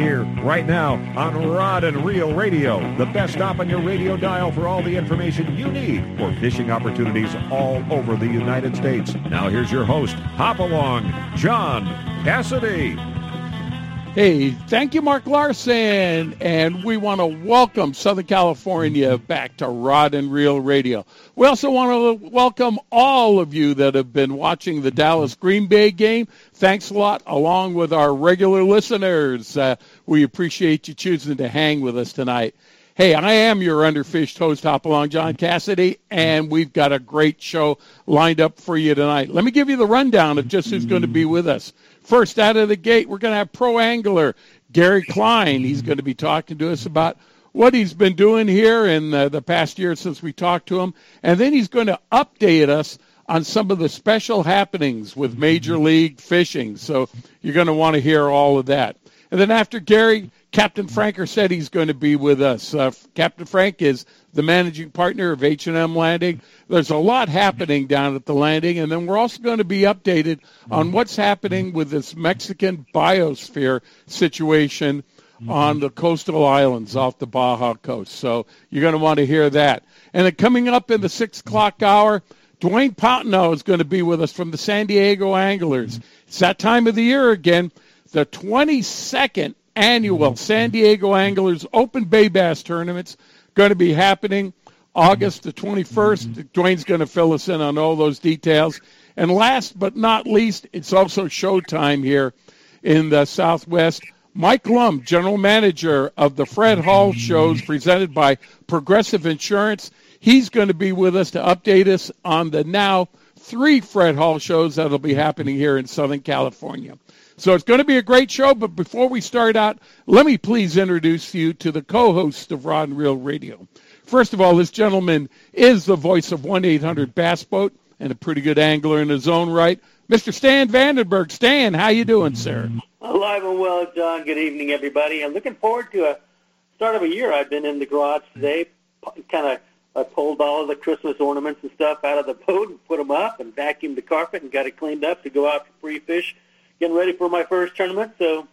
here, right now, on Rod and Reel Radio, the best stop on your radio dial for all the information you need for fishing opportunities all over the United States. Now here's your host, Hop Along, John Cassidy. Hey, thank you, Mark Larson. And we want to welcome Southern California back to Rod and Reel Radio. We also want to welcome all of you that have been watching the Dallas Green Bay game. Thanks a lot, along with our regular listeners. Uh, we appreciate you choosing to hang with us tonight. Hey, I am your underfished host, Hopalong John Cassidy, and we've got a great show lined up for you tonight. Let me give you the rundown of just who's going to be with us. First out of the gate, we're going to have pro angler Gary Klein. He's going to be talking to us about what he's been doing here in the, the past year since we talked to him. And then he's going to update us on some of the special happenings with Major League Fishing. So you're going to want to hear all of that. And then after Gary, Captain Frank Ursitti he's going to be with us. Uh, Captain Frank is the managing partner of H&M Landing. There's a lot happening down at the landing, and then we're also going to be updated on what's happening with this Mexican biosphere situation on the coastal islands off the Baja coast. So you're going to want to hear that. And then coming up in the 6 o'clock hour, Dwayne Pontineau is going to be with us from the San Diego Anglers. It's that time of the year again, the 22nd annual San Diego Anglers Open Bay Bass Tournaments going to be happening August the 21st. Dwayne's going to fill us in on all those details. And last but not least, it's also showtime here in the Southwest. Mike Lum, general manager of the Fred Hall shows mm-hmm. presented by Progressive Insurance, he's going to be with us to update us on the now three Fred Hall shows that'll be happening here in Southern California. So it's going to be a great show, but before we start out, let me please introduce you to the co-host of Rod and Reel Radio. First of all, this gentleman is the voice of 1-800 Bass Boat and a pretty good angler in his own right. Mr. Stan Vandenberg. Stan, how you doing, sir? Alive and well, John. Good evening, everybody. I'm looking forward to a start of a year. I've been in the garage today, kind of I pulled all of the Christmas ornaments and stuff out of the boat and put them up and vacuumed the carpet and got it cleaned up to go out for free fish getting ready for my first tournament, so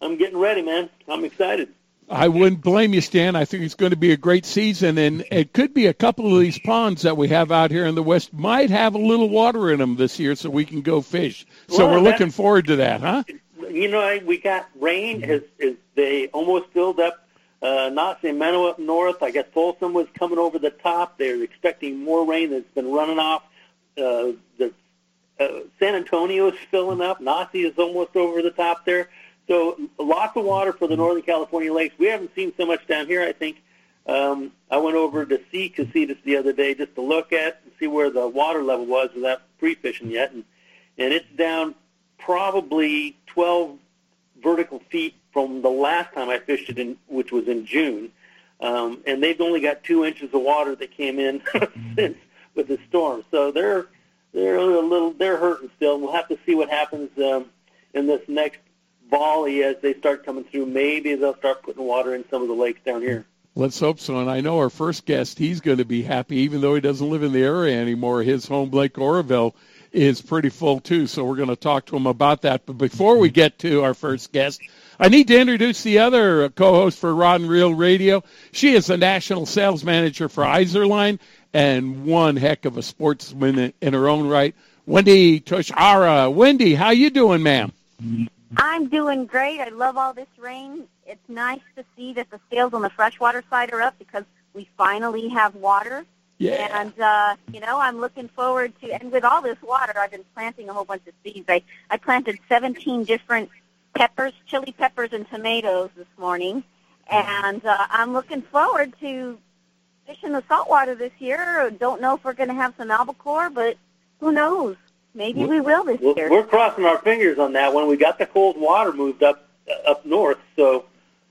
I'm getting ready, man. I'm excited. I wouldn't blame you, Stan. I think it's going to be a great season, and it could be a couple of these ponds that we have out here in the West might have a little water in them this year, so we can go fish. So well, we're looking forward to that, huh? You know, we got rain as, as they almost filled up. Uh, not San Manuel up north. I guess Folsom was coming over the top. They're expecting more rain that's been running off uh, the uh, San Antonio is filling up. Nasi is almost over the top there. So lots of water for the Northern California lakes. We haven't seen so much down here. I think um, I went over to see Casitas the other day just to look at and see where the water level was without pre-fishing yet, and and it's down probably 12 vertical feet from the last time I fished it, in, which was in June. Um, and they've only got two inches of water that came in since with the storm. So they're they're a little they're hurting still. We'll have to see what happens um, in this next volley as they start coming through. Maybe they'll start putting water in some of the lakes down here. Let's hope so. And I know our first guest, he's going to be happy, even though he doesn't live in the area anymore. His home, Lake Oroville, is pretty full too. So we're going to talk to him about that. But before we get to our first guest, I need to introduce the other co-host for Rod and Reel Radio. She is the national sales manager for Izorline and one heck of a sportsman in her own right. Wendy Toshihara. Wendy, how you doing, ma'am? I'm doing great. I love all this rain. It's nice to see that the scales on the freshwater side are up because we finally have water. Yeah. And uh, you know, I'm looking forward to. And with all this water, I've been planting a whole bunch of seeds. I I planted 17 different peppers, chili peppers, and tomatoes this morning, and uh, I'm looking forward to fishing the saltwater this year. Don't know if we're going to have some albacore, but who knows? Maybe we will this We're, year. we're crossing our fingers on that one. We got the cold water moved up uh, up north, so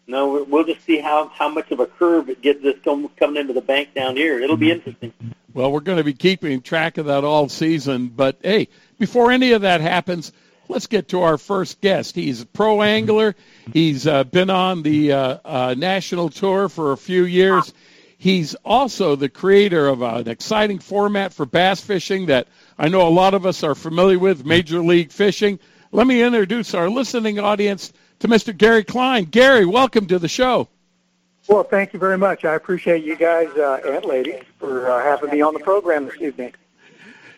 no, we- we'll just see how how much of a curve it gets this come, coming into the bank down here. It'll be interesting. Well, we're going to be keeping track of that all season. But hey, before any of that happens, let's get to our first guest. He's a pro angler. He's uh, been on the uh, uh, national tour for a few years. He's also the creator of an exciting format for bass fishing that I know a lot of us are familiar with, Major League Fishing. Let me introduce our listening audience to Mr. Gary Klein. Gary, welcome to the show. Well, thank you very much. I appreciate you guys uh, and ladies for uh, having me on the program this evening.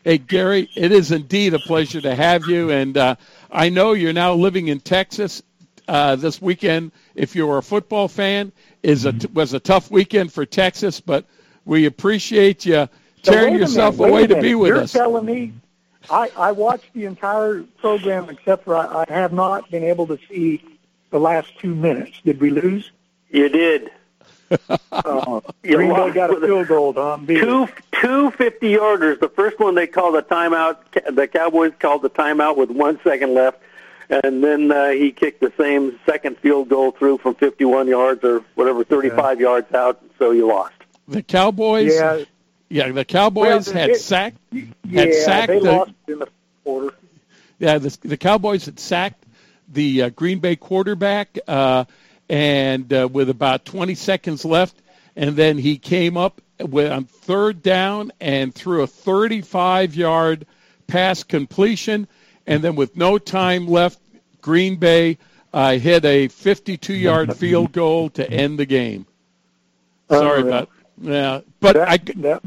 Hey, Gary, it is indeed a pleasure to have you. And uh, I know you're now living in Texas. Uh, this weekend, if you're a football fan, is a was a tough weekend for Texas, but we appreciate you Now, tearing wait a yourself minute, away to be with us. You're telling me I, I watched the entire program except for I, I have not been able to see the last two minutes. Did we lose? You did Uh, You Green Bay lost got a field goal to unbeat. two two fifty yarders. The first one they called a timeout. The Cowboys called the timeout with one second left, and then uh, he kicked the same second field goal through from fifty one yards or whatever thirty five yards out. So you lost. The Cowboys, yeah, Yeah, the Cowboys Well, had it- sacked. yeah, sacked they the- lost in the quarter. Yeah, the, the Cowboys had sacked the uh, Green Bay quarterback, uh, and uh, with about 20 seconds left, and then he came up with, on third down and threw a 35-yard pass completion, and then with no time left, Green Bay uh, hit a 52-yard field goal to end the game. Sorry Unreal. about yeah, but That, I that,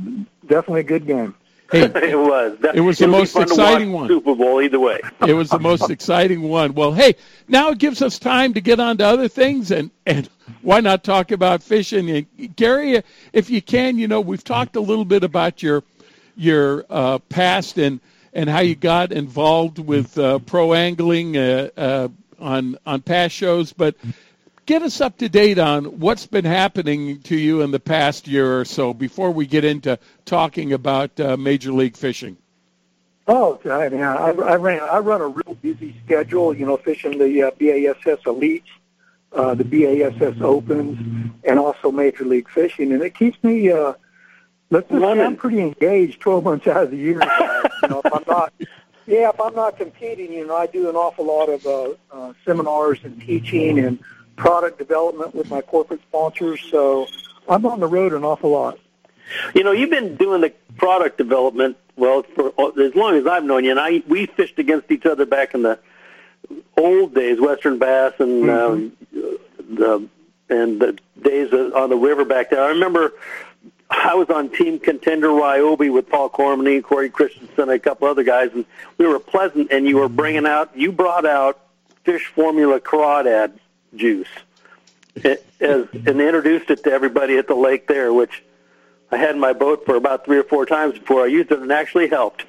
definitely a good game. hey, it was. It was the most exciting one. Super Bowl either way. it was the most exciting one. Well, hey, now it gives us time to get on to other things, and, and why not talk about fishing? And Gary, if you can, you know, we've talked a little bit about your your uh, past and and how you got involved with uh, pro angling uh, uh, on on past shows, but get us up to date on what's been happening to you in the past year or so before we get into talking about uh, Major League Fishing. Oh, I mean, I, I ran. I run a real busy schedule. You know, fishing the uh, BASS Elites, uh, the BASS Opens, and also Major League Fishing, and it keeps me. Uh, let's just I'm pretty engaged 12 months out of the year. you know, if I'm not, yeah, if I'm not competing, you know, I do an awful lot of uh, uh, seminars and teaching and product development with my corporate sponsors. So I'm on the road an awful lot. You know, you've been doing the product development well for as long as I've known you, and I we fished against each other back in the old days, Western Bass and um, the and the days on the river back there. I remember I was on Team Contender Ryobi with Paul Cormany, Corey Christensen, and a couple other guys, and we were pleasant. And you were bringing out, you brought out Fish Formula Crawdad juice, as and introduced it to everybody at the lake there, which I had in my boat for about three or four times before I used it, and actually helped.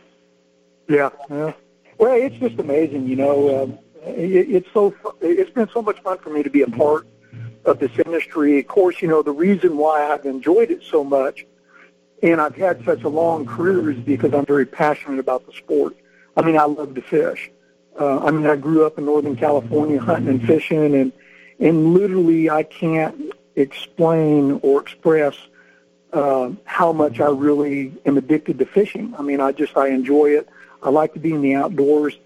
Yeah, yeah. Well, it's just amazing, you know. Um, it, it's so it's been so much fun for me to be a part of this industry. Of course, you know the reason why I've enjoyed it so much, and I've had such a long career, is because I'm very passionate about the sport. I mean, I love to fish. Uh, I mean, I grew up in Northern California hunting and fishing, and and literally, I can't explain or express uh, how much I really am addicted to fishing. I mean, I just I enjoy it. I like to be in the outdoors,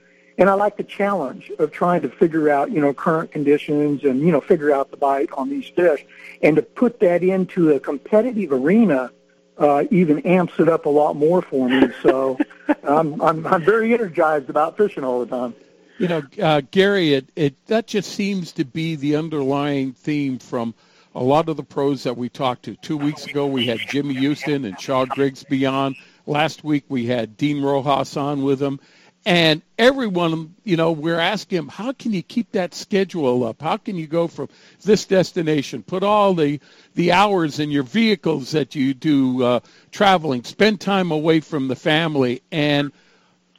and I like the challenge of trying to figure out you know current conditions and you know figure out the bite on these fish, and to put that into a competitive arena. Uh, even amps it up a lot more for me. So I'm, I'm I'm very energized about fishing all the time. You know, uh, Gary, it, it that just seems to be the underlying theme from a lot of the pros that we talked to. Two weeks ago, we had Jimmy Houston and Shaw Grigsby on. Last week, we had Dean Rojas on with them. And everyone, you know, we're asking him, how can you keep that schedule up? How can you go from this destination, put all the the hours in your vehicles that you do uh, traveling, spend time away from the family, and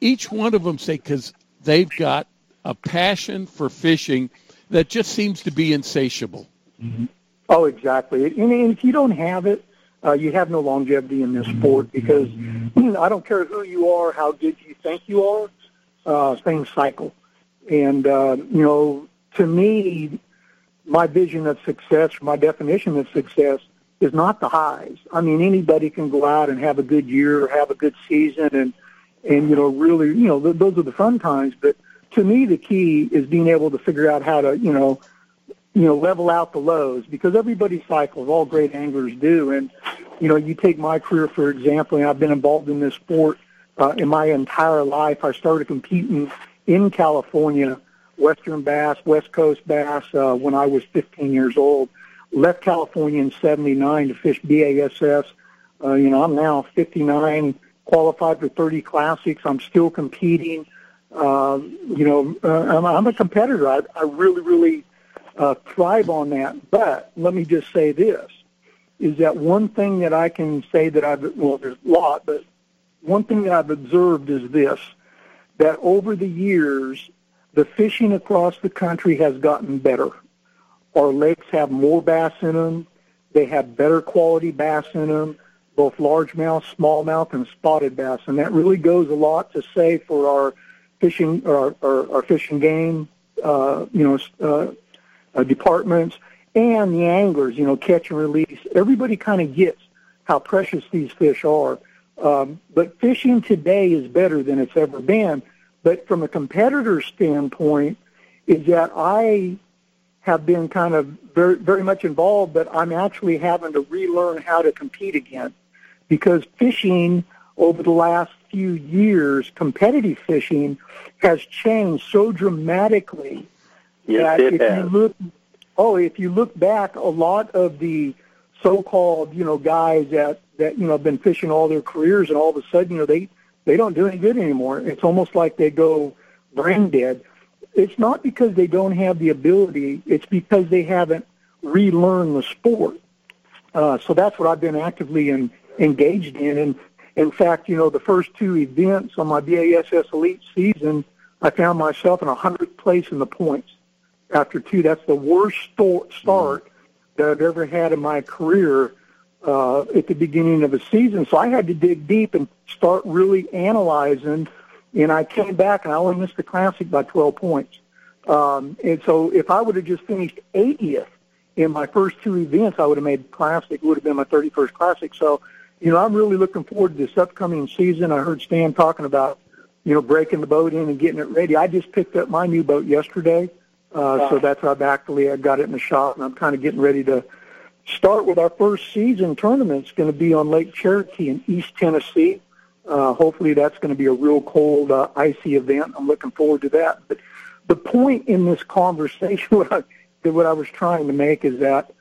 each one of them say because they've got a passion for fishing that just seems to be insatiable. Mm-hmm. Oh, exactly. And if you don't have it, uh, you have no longevity in this sport because I don't care who you are, how good you think you are, uh, things cycle. And, uh, you know, to me, my vision of success, my definition of success is not the highs. I mean, anybody can go out and have a good year or have a good season and, and, you know, really, you know, th- those are the fun times. But to me, the key is being able to figure out how to, you know, you know, level out the lows because everybody cycles. All great anglers do. And, you know, you take my career, for example, and I've been involved in this sport uh, in my entire life. I started competing in California, Western bass, West Coast bass, uh, when I was 15 years old. Left California in 79 to fish BASS. Uh, you know, I'm now 59, qualified for 30 classics. I'm still competing. Uh, you know, uh, I'm, I'm a competitor. I, I really, really uh, thrive on that. But let me just say this, is that one thing that I can say that I've, well, there's a lot, but one thing that I've observed is this, that over the years, the fishing across the country has gotten better. Our lakes have more bass in them. They have better quality bass in them, both largemouth, smallmouth, and spotted bass. And that really goes a lot to say for our fishing, our, our, our fishing game, uh, you know, uh, uh, departments and the anglers, you know, catch and release. Everybody kind of gets how precious these fish are. Um, but fishing today is better than it's ever been. But from a competitor standpoint, is that I have been kind of very, very much involved, but I'm actually having to relearn how to compete again because fishing over the last few years, competitive fishing has changed so dramatically Yes, it if has. you look, oh, if you look back, a lot of the so-called, you know, guys that that you know have been fishing all their careers, and all of a sudden, you know, they they don't do any good anymore. It's almost like they go brain dead. It's not because they don't have the ability; it's because they haven't relearned the sport. Uh, so that's what I've been actively in, engaged in. And in fact, you know, the first two events on my BASS Elite season, I found myself in a hundredth place in the points after two. That's the worst sto- start that I've ever had in my career uh, at the beginning of a season. So I had to dig deep and start really analyzing. And I came back and I only missed the classic by 12 points. Um, and so if I would have just finished 80th in my first two events, I would have made classic. It would have been my 31st classic. So, you know, I'm really looking forward to this upcoming season. I heard Stan talking about, you know, breaking the boat in and getting it ready. I just picked up my new boat yesterday. Uh, so that's how actually I got it in the shop, and I'm kind of getting ready to start with our first season tournament. It's going to be on Lake Cherokee in East Tennessee. Uh, hopefully, that's going to be a real cold, uh, icy event. I'm looking forward to that. But the point in this conversation, what I, what I was trying to make, is that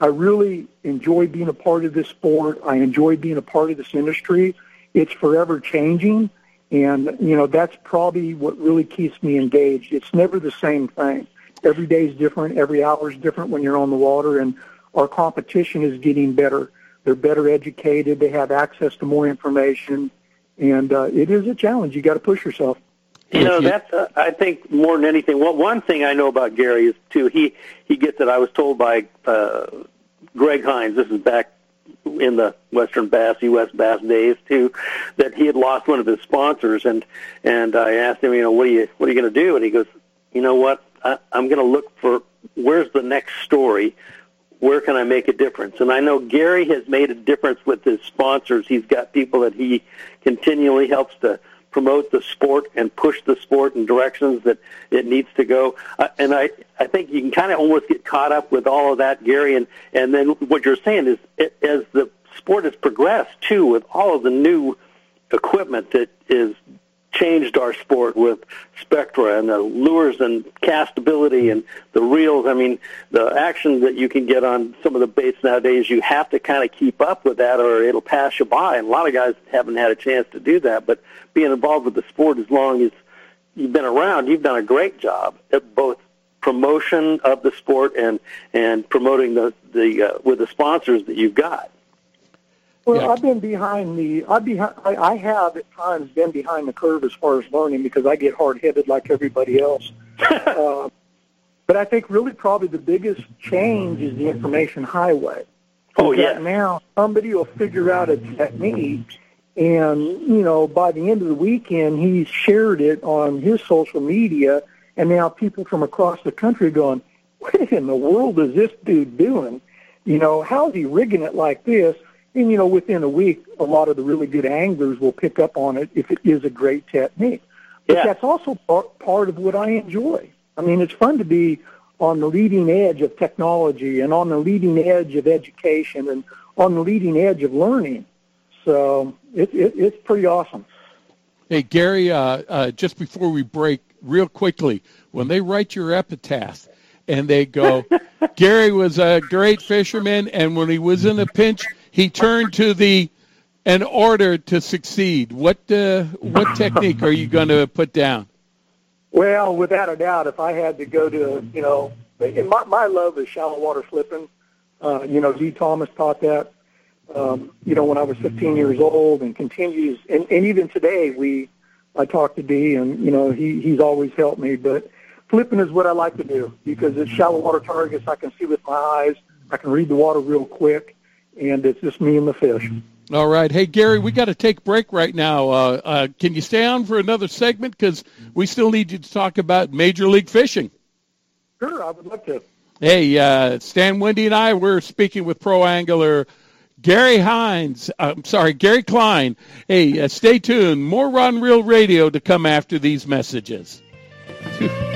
I really enjoy being a part of this sport. I enjoy being a part of this industry. It's forever changing. And, you know, that's probably what really keeps me engaged. It's never the same thing. Every day is different. Every hour is different when you're on the water. And our competition is getting better. They're better educated. They have access to more information. And uh, it is a challenge. You got to push yourself. You know, that's uh, I think more than anything. Well, one thing I know about Gary is too. He he gets it. I was told by uh, Greg Hines. This is back in the Western Bass, U.S. Bass days too, that he had lost one of his sponsors, and and I asked him, you know, what are you what are you going to do? And he goes, you know what, I, I'm going to look for where's the next story. Where can I make a difference? And I know Gary has made a difference with his sponsors. He's got people that he continually helps to promote the sport and push the sport in directions that it needs to go. Uh, and I, I think you can kind of almost get caught up with all of that, Gary. And, and then what you're saying is, it, as the sport has progressed too, with all of the new equipment that is changed our sport with Spectra and the lures and castability and the reels. I mean, the action that you can get on some of the baits nowadays, you have to kind of keep up with that or it'll pass you by. And a lot of guys haven't had a chance to do that. But being involved with the sport as long as you've been around, you've done a great job at both promotion of the sport and and promoting the the uh, with the sponsors that you've got. Well, Yeah. I've been behind the. I behind. I, I have at times been behind the curve as far as learning because I get hard headed like everybody else. uh, but I think really probably the biggest change is the information highway. Oh, yeah. Now somebody will figure out a technique, and you know by the end of the weekend he's shared it on his social media, and now people from across the country are going, "What in the world is this dude doing? You know, how's he rigging it like this?" And you know, within a week, a lot of the really good anglers will pick up on it if it is a great technique. But Yeah. that's also part, part of what I enjoy. I mean, it's fun to be on the leading edge of technology and on the leading edge of education and on the leading edge of learning. So it, it, it's pretty awesome. Hey, Gary, uh, uh, just before we break, real quickly, when they write your epitaph and they go, Gary was a great fisherman, and when he was in a pinch, he turned to the in order to succeed. What uh, what technique are you going to put down? Well, without a doubt, if I had to go to, you know, my, my love is shallow water flipping. Uh, you know, Dee Thomas taught that, um, you know, when I was 15 years old and continues. And, and even today, we, I talk to D and, you know, he, he's always helped me. But flipping is what I like to do because it's shallow water targets. I can see with my eyes. I can read the water real quick. And it's just me and the fish. All right. Hey, Gary, we got to take a break right now. Uh, uh, can you stay on for another segment? Because we still need you to talk about Major League Fishing. Sure, I would love to. Hey, uh, Stan Wendy and I, we're speaking with pro angler Gary Hines. I'm sorry, Gary Klein. Hey, uh, stay tuned. More Run Real Radio to come after these messages.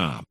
com.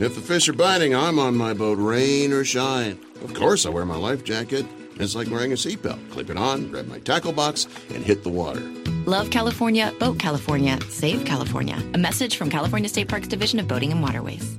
If the fish are biting, I'm on my boat, rain or shine. Of course, I wear my life jacket. It's like wearing a seatbelt. Clip it on, grab my tackle box, and hit the water. Love California, Boat California, Save California. A message from California State Parks Division of Boating and Waterways.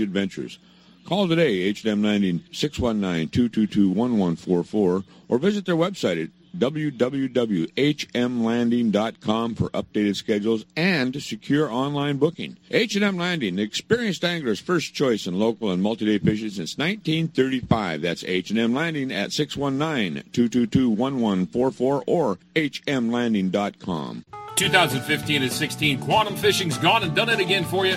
adventures. Call today, H&M 90 619-222-1144, or visit their website at www.hmlanding.com for updated schedules and secure online booking. H&M Landing, the experienced angler's first choice in local and multi-day fishing since 1935. That's H&M Landing at 619-222-1144 or hmlanding.com. 2015 and 16 Quantum Fishing's gone and done it again for you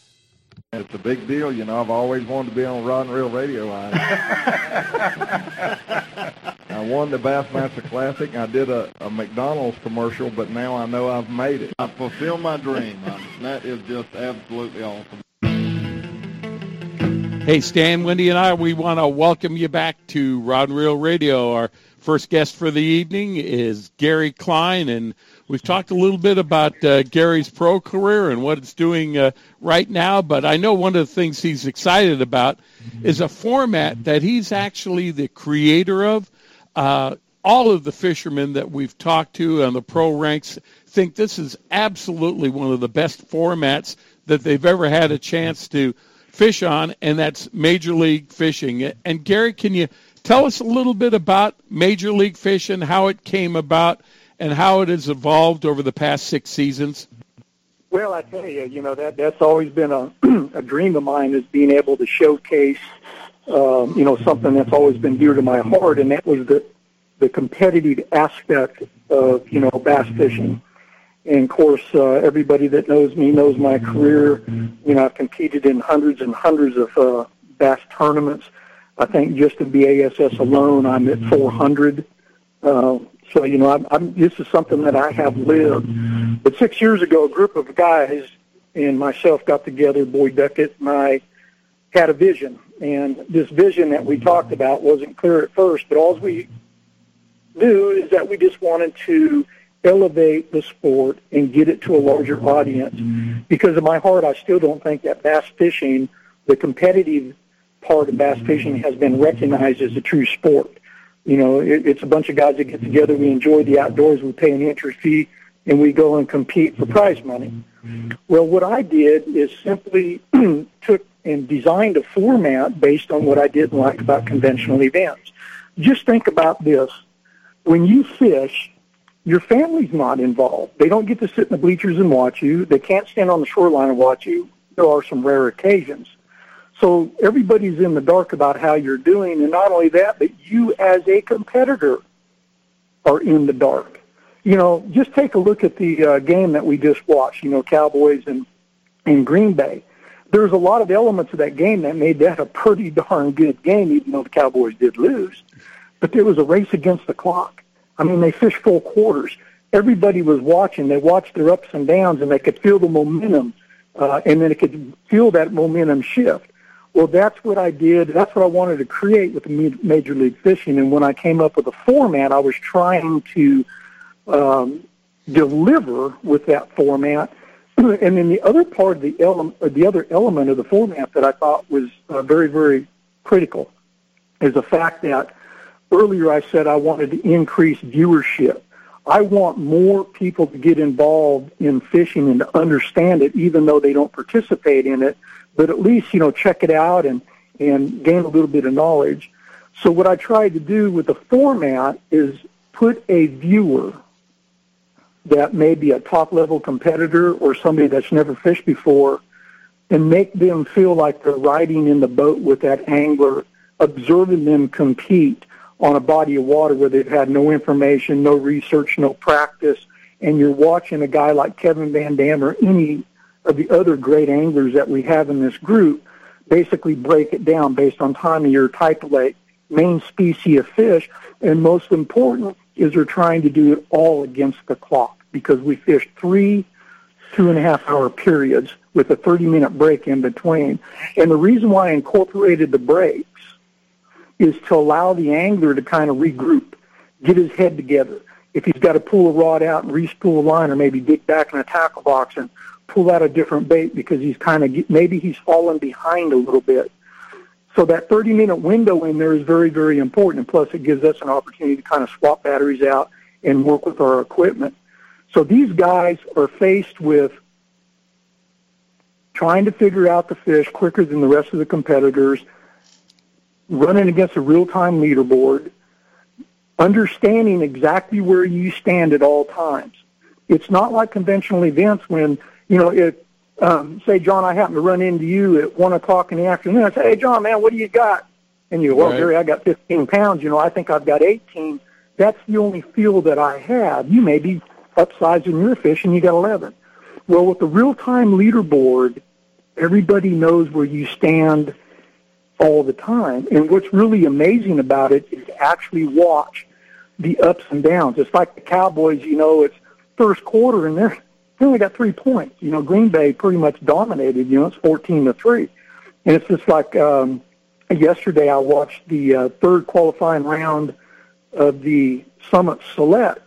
It's a big deal, you know. I've always wanted to be on Rod and Reel Radio. I, I won the Bassmaster Classic. I did a, a McDonald's commercial, but now I know I've made it. I fulfilled my dream. I, that is just absolutely awesome. Hey, Stan, Wendy, and I, we want to welcome you back to Rod and Reel Radio. Our first guest for the evening is Gary Klein, and we've talked a little bit about uh, Gary's pro career and what it's doing uh, right now. But I know one of the things he's excited about is a format that he's actually the creator of. Uh, all of the fishermen that we've talked to on the pro ranks think this is absolutely one of the best formats that they've ever had a chance to fish on, and that's Major League Fishing. And Gary, can you tell us a little bit about Major League Fishing, how it came about, and how it has evolved over the past six seasons? Well, I tell you, you know that that's always been a a dream of mine is being able to showcase, um, you know, something that's always been dear to my heart, and that was the the competitive aspect of you know bass fishing. And of course, uh, everybody that knows me knows my career. You know, I've competed in hundreds and hundreds of uh, bass tournaments. I think just in BASS alone, I'm at 400. Uh, so you know, I'm, I'm, this is something that I have lived. But six years ago, a group of guys and myself got together. Boyd Duckett and I had a vision, and this vision that we talked about wasn't clear at first. But all we knew is that we just wanted to elevate the sport and get it to a larger audience. Because in my heart, I still don't think that bass fishing, the competitive part of bass fishing, has been recognized as a true sport. You know, it, it's a bunch of guys that get together. We enjoy the outdoors. We pay an entry fee, and we go and compete for prize money. Well, what I did is simply took and designed a format based on what I didn't like about conventional events. Just think about this. When you fish, your family's not involved. They don't get to sit in the bleachers and watch you. They can't stand on the shoreline and watch you. There are some rare occasions. So everybody's in the dark about how you're doing, and not only that, but you as a competitor are in the dark. You know, just take a look at the uh, game that we just watched. You know, Cowboys and in Green Bay. There's a lot of elements of that game that made that a pretty darn good game, even though the Cowboys did lose. But there was a race against the clock. I mean, they fished full quarters. Everybody was watching. They watched their ups and downs, and they could feel the momentum, uh, and then it could feel that momentum shift. Well, that's what I did. That's what I wanted to create with Major League Fishing. And when I came up with a format, I was trying to um, deliver with that format. and then the other part of the element, the other element of the format that I thought was uh, very, very critical is the fact that earlier I said I wanted to increase viewership. I want more people to get involved in fishing and to understand it, even though they don't participate in it but at least you know check it out and and gain a little bit of knowledge. So what I tried to do with the format is put a viewer that may be a top level competitor or somebody that's never fished before and make them feel like they're riding in the boat with that angler, observing them compete on a body of water where they've had no information, no research, no practice, and you're watching a guy like Kevin Van Dam or any of the other great anglers that we have in this group basically break it down based on time of year, type of lake, main species of fish, and most important is they're trying to do it all against the clock because we fish three two and a half hour periods with a 30 minute break in between. And the reason why I incorporated the breaks is to allow the angler to kind of regroup, get his head together, if he's got to pull a rod out and respool a line or maybe dig back in a tackle box and pull out a different bait because he's kind of, maybe he's fallen behind a little bit. So that 30 minute window in there is very, very important. And plus it gives us an opportunity to kind of swap batteries out and work with our equipment. So these guys are faced with trying to figure out the fish quicker than the rest of the competitors, running against a real-time leaderboard, understanding exactly where you stand at all times. It's not like conventional events when, you know, if, um, say, John, I happen to run into you at 1 o'clock in the afternoon. I say, hey, John, man, what do you got? And you go, well, right. Gary, I got 15 pounds. You know, I think I've got 18. That's the only feel that I have. You may be upsizing your fish and you got 11. Well, with the real-time leaderboard, everybody knows where you stand all the time. And what's really amazing about it is actually watch the ups and downs. It's like the Cowboys, you know, it's first quarter and they're they only got three points. You know, Green Bay pretty much dominated. You know, it's fourteen to three, and it's just like um, yesterday. I watched the uh, third qualifying round of the Summit Select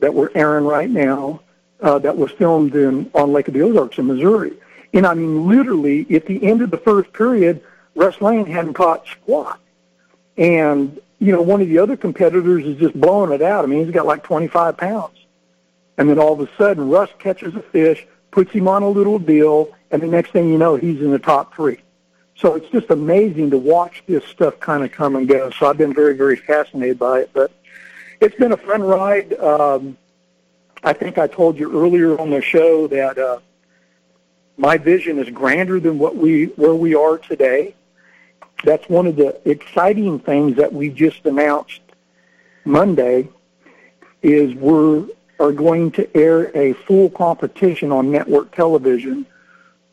that we're airing right now. Uh, that was filmed in on Lake of the Ozarks in Missouri, and I mean literally at the end of the first period, Russ Lane hadn't caught squat, and you know one of the other competitors is just blowing it out. I mean he's got like twenty five pounds and then all of a sudden, Russ catches a fish, puts him on a little deal, and the next thing you know, he's in the top three. So it's just amazing to watch this stuff kind of come and go. So I've been very, very fascinated by it. But it's been a fun ride. Um, I think I told you earlier on the show that uh, my vision is grander than what we where we are today. That's one of the exciting things that we just announced Monday. Is we're are going to air a full competition on network television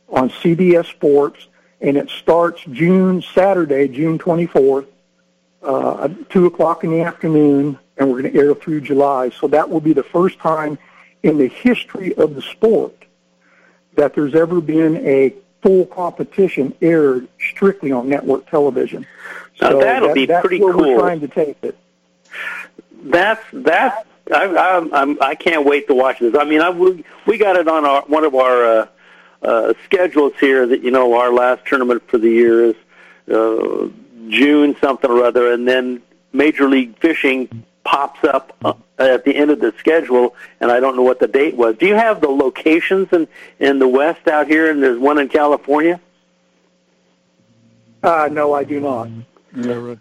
on CBS Sports, and it starts June Saturday, June 24th, uh, two o'clock in the afternoon, and we're going to air through July. So that will be the first time in the history of the sport that there's ever been a full competition aired strictly on network television. Now so that'll that, be that's pretty where cool. We're trying to take it. That's that's I, I'm, I'm, I can't wait to watch this. I mean, I, we, we got it on our one of our uh, uh, schedules here. That you know, our last tournament for the year is uh, June something or other, and then Major League Fishing pops up uh, at the end of the schedule, and I don't know what the date was. Do you have the locations in in the West out here, and there's one in California? Uh, no, I do not. Never.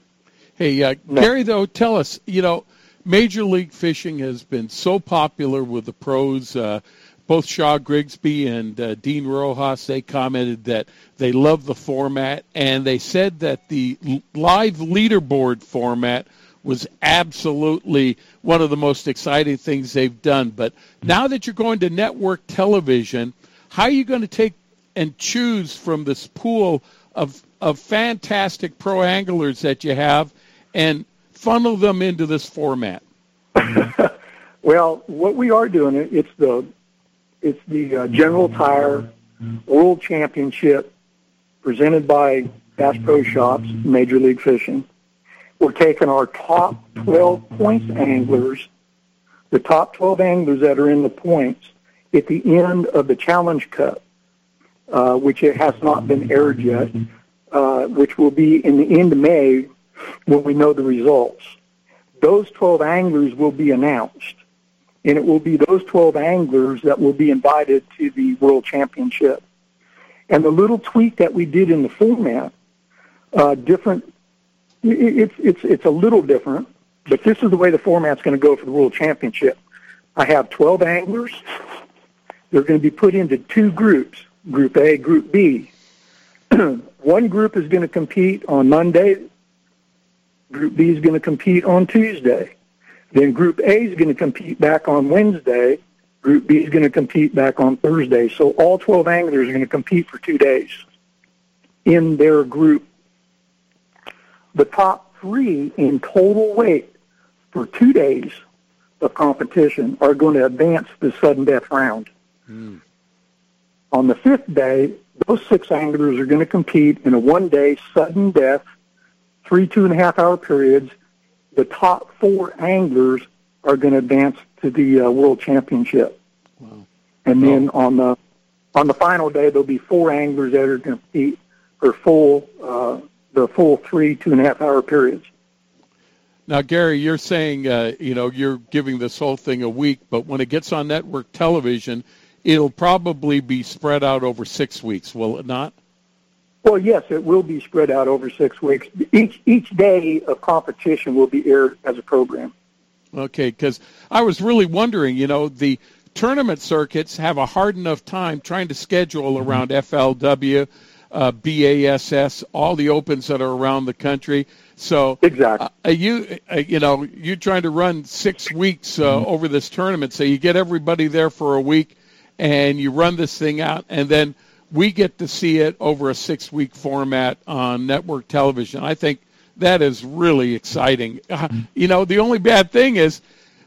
Hey, uh, no. Gary, though, tell us, you know, Major League Fishing has been so popular with the pros. Uh, both Shaw Grigsby and uh, Dean Rojas, they commented that they love the format, and they said that the live leaderboard format was absolutely one of the most exciting things they've done. But now that you're going to network television, how are you going to take and choose from this pool of of fantastic pro anglers that you have and funnel them into this format? well, what we are doing it's the it's the uh, General Tire World Championship presented by Bass Pro Shops, Major League Fishing. We're taking our top 12 points anglers, the top 12 anglers that are in the points at the end of the Challenge Cup, uh, which it has not been aired yet, uh, which will be in the end of May when we know the results. Those 12 anglers will be announced, and it will be those 12 anglers that will be invited to the World Championship. And the little tweak that we did in the format, uh, different, it's, it's, it's a little different, but this is the way the format's going to go for the World Championship. I have 12 anglers. They're going to be put into two groups, Group A, Group B. One group is going to compete on Monday, Group B is going to compete on Tuesday. Then Group A is going to compete back on Wednesday. Group B is going to compete back on Thursday. So all 12 anglers are going to compete for two days in their group. The top three in total weight for two days of competition are going to advance the sudden death round. Mm. On the fifth day, those six anglers are going to compete in a one-day sudden death three two and a half hour periods. The top four anglers are going to advance to the uh, World Championship. Wow. And then on the on the final day, there'll be four anglers that are going to compete for full uh, the full three two and a half hour periods. Now, Gary, you're saying uh, you know you're giving this whole thing a week, but when it gets on network television, it'll probably be spread out over six weeks, will it not? Well, yes, it will be spread out over six weeks. Each each day of competition will be aired as a program. Okay, because I was really wondering, you know, the tournament circuits have a hard enough time trying to schedule mm-hmm. around FLW, uh, BASS, all the opens that are around the country. So exactly, uh, you uh, you know you're trying to run six weeks uh, mm-hmm. over this tournament, so you get everybody there for a week, and you run this thing out, and then we get to see it over a six week format on network television. I think that is really exciting. Uh, you know, the only bad thing is,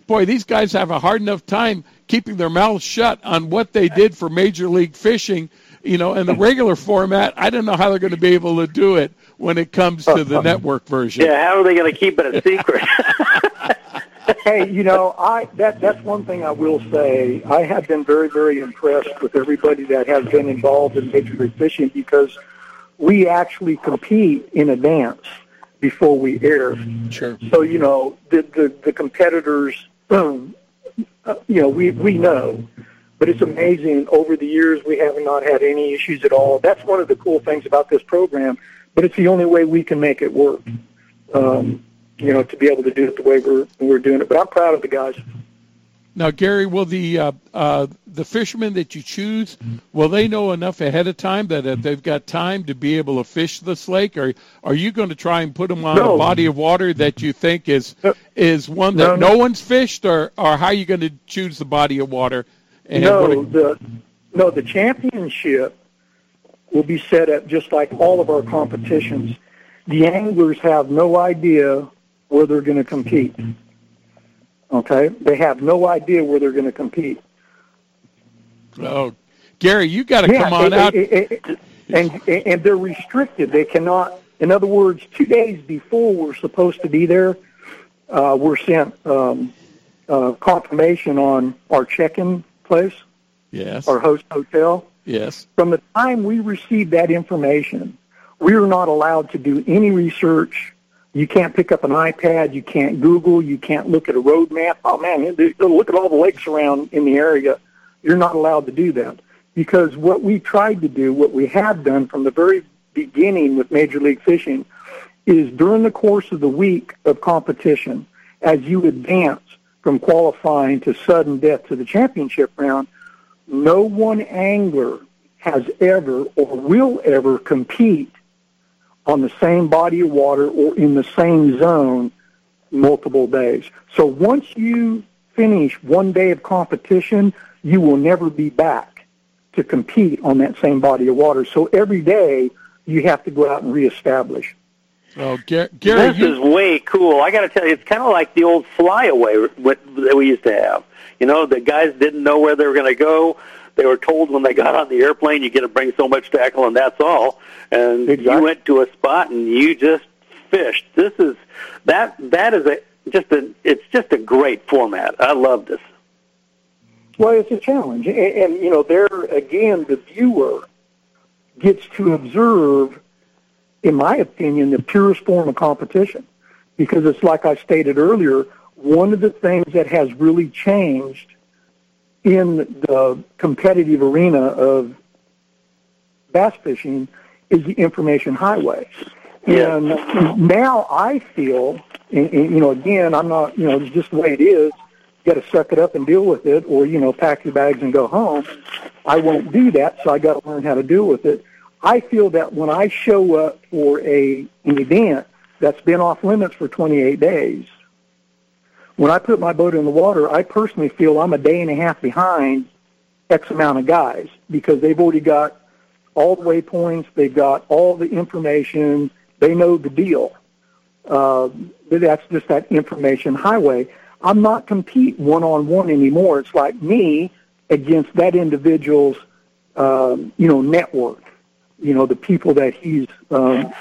boy, these guys have a hard enough time keeping their mouths shut on what they did for Major League Fishing. You know, in the regular format, I don't know how they're going to be able to do it when it comes to the network version. Yeah, how are they going to keep it a secret? hey, you know, I that that's one thing I will say. I have been very, very impressed with everybody that has been involved in Major League Fishing because we actually compete in advance before we air. Sure. So you know the the, the competitors, um, uh, you know, we we know, but it's amazing. Over the years, we have not had any issues at all. That's one of the cool things about this program. But it's the only way we can make it work. Um, you know, to be able to do it the way we're we're doing it. But I'm proud of the guys. Now, Gary, will the uh, uh, the fishermen that you choose will they know enough ahead of time that they've got time to be able to fish this lake, or are you going to try and put them on no. a body of water that you think is is one that no, no. no one's fished, or or how are you going to choose the body of water? No, the no the championship will be set up just like all of our competitions. The anglers have no idea where they're going to compete. Okay, they have no idea where they're going to compete. Oh, Gary, you got to yeah, come on out. and and they're restricted. They cannot. In other words, two days before we're supposed to be there, uh, we're sent um, uh, confirmation on our check-in place. Yes. Our host hotel. Yes. From the time we receive that information, we are not allowed to do any research you can't pick up an iPad. You can't Google. You can't look at a road map. Oh man, look at all the lakes around in the area. You're not allowed to do that because what we tried to do, what we have done from the very beginning with Major League Fishing, is during the course of the week of competition, as you advance from qualifying to sudden death to the championship round, no one angler has ever or will ever compete on the same body of water or in the same zone multiple days. So once you finish one day of competition, you will never be back to compete on that same body of water. So every day you have to go out and reestablish. Oh, Gary, this you... is way cool. I got to tell you, it's kind of like the old flyaway that we used to have. You know, the guys didn't know where they were going to go. They were told when they got on the airplane, you get to bring so much tackle, and that's all. And exactly. you went to a spot and you just fished. This is that that is a just a it's just a great format. I love this. Well, it's a challenge, and, and you know, there again, the viewer gets to observe, in my opinion, the purest form of competition, because it's like I stated earlier. One of the things that has really changed in the competitive arena of bass fishing is the information highway. And now I feel, and, and, you know, again, I'm not, you know, just the way it is. You got to suck it up and deal with it, or you know, pack your bags and go home. I won't do that, so I got to learn how to deal with it. I feel that when I show up for a an event that's been off limits for 28 days, when I put my boat in the water, I personally feel I'm a day and a half behind X amount of guys because they've already got all the waypoints, they've got all the information, they know the deal. Uh, that's just that information highway. I'm not compete one on one anymore. It's like me against that individual's, um, you know, network. You know, the people that he's. Um,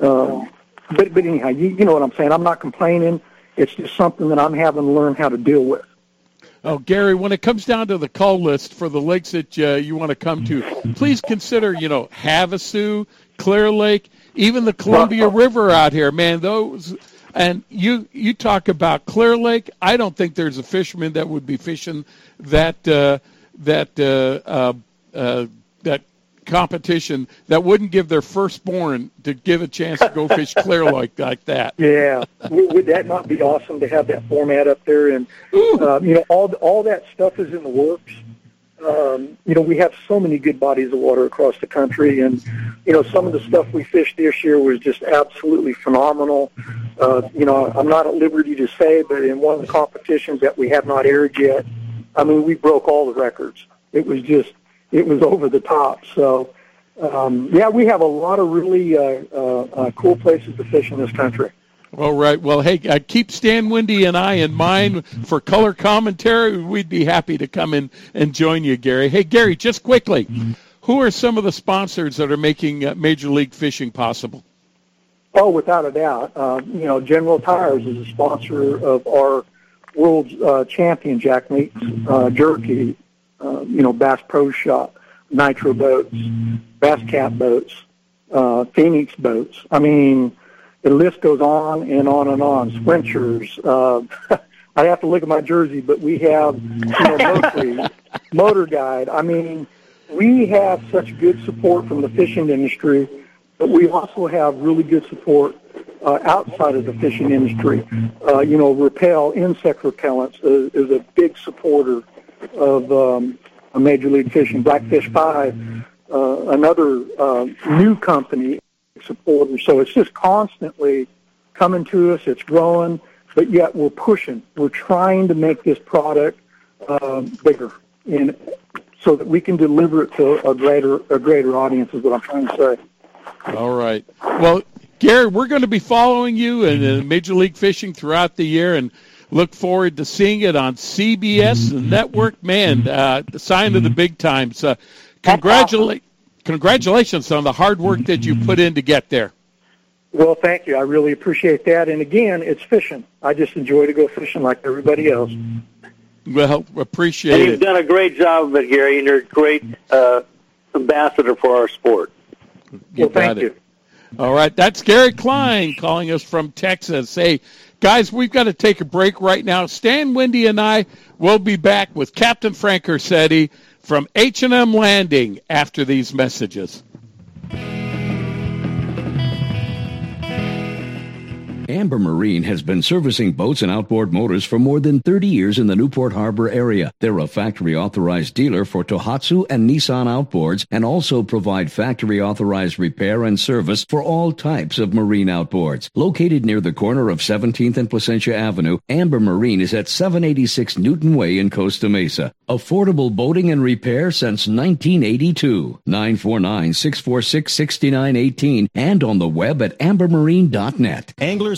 uh, but but anyhow, you, you know what I'm saying. I'm not complaining It's just something that I'm having to learn how to deal with. Oh, Gary, when it comes down to the call list for the lakes that uh, you want to come to, please consider, you know, Havasu, Clear Lake, even the Columbia River out here. Man, those and you you talk about Clear Lake. I don't think there's a fisherman that would be fishing that uh, that uh, uh, uh that competition that wouldn't give their firstborn to give a chance to go fish clear like like that. Yeah, would that not be awesome to have that format up there? And uh, you know, all all that stuff is in the works. Um, you know, we have so many good bodies of water across the country, and you know, some of the stuff we fished this year was just absolutely phenomenal. Uh, you know, I'm not at liberty to say, but in one of the competitions that we have not aired yet, I mean, we broke all the records. It was just it was over the top. So, um, yeah, we have a lot of really uh, uh, uh, cool places to fish in this country. All right. Well, hey, uh, keep Stan Windy and I in mind for color commentary. We'd be happy to come in and join you, Gary. Hey, Gary, just quickly, who are some of the sponsors that are making uh, Major League Fishing possible? Oh, without a doubt. Uh, you know, General Tires is a sponsor of our world uh, champion jack meats, uh, jerky, uh, you know, Bass Pro Shop, Nitro boats, Bass Cat boats, uh, Phoenix boats. I mean, the list goes on and on and on. Swinchers. Uh, I have to look at my jersey, but we have you know, Mercury, Motor Guide. I mean, we have such good support from the fishing industry, but we also have really good support uh, outside of the fishing industry. Uh, you know, Repel insect repellents is, is a big supporter of um, a Major League Fishing. Blackfish Five, uh, another uh, new company supporter. So it's just constantly coming to us. It's growing, but yet we're pushing. We're trying to make this product uh, bigger, and so that we can deliver it to a greater a greater audience. Is what I'm trying to say. All right. Well, Gary, we're going to be following you in Major League Fishing throughout the year, and Look forward to seeing it on CBS and network. Man, uh, the sign of the big times. Uh, congratulate, congratulations on the hard work that you put in to get there. Well, thank you. I really appreciate that. And again, it's fishing. I just enjoy to go fishing like everybody else. Well, appreciate and it. you've done a great job of it, Gary, and you're a great uh, ambassador for our sport. You well, thank it. you. All right, that's Gary Klein calling us from Texas. Hey, guys, we've got to take a break right now. Stan Windy and I will be back with Captain Frank Ursitti from H&M Landing after these messages. Amber Marine has been servicing boats and outboard motors for more than 30 years in the Newport Harbor area. They're a factory authorized dealer for Tohatsu and Nissan outboards and also provide factory authorized repair and service for all types of marine outboards. Located near the corner of 17th and Placentia Avenue, Amber Marine is at 786 Newton Way in Costa Mesa. Affordable boating and repair since 1982. 949-646-6918 and on the web at ambermarine.net. Angler's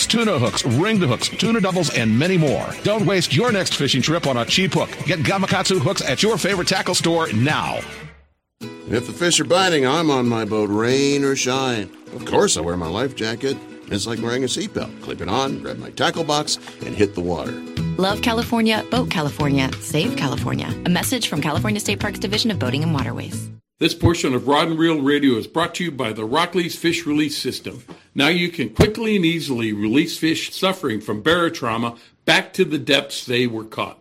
hooks, tuna hooks, ring the hooks, tuna doubles, and many more. Don't waste your next fishing trip on a cheap hook. Get Gamakatsu hooks at your favorite tackle store now. If the fish are biting, I'm on my boat, rain or shine. Of course, I wear my life jacket. It's like wearing a seatbelt. Clip it on, grab my tackle box, and hit the water. Love California, Boat California, Save California. A message from California State Parks Division of Boating and Waterways. This portion of Rod and Reel Radio is brought to you by the Rockley's Fish Release System. Now you can quickly and easily release fish suffering from barotrauma back to the depths they were caught.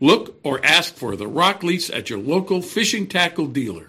Look or ask for the Rockley's at your local fishing tackle dealer.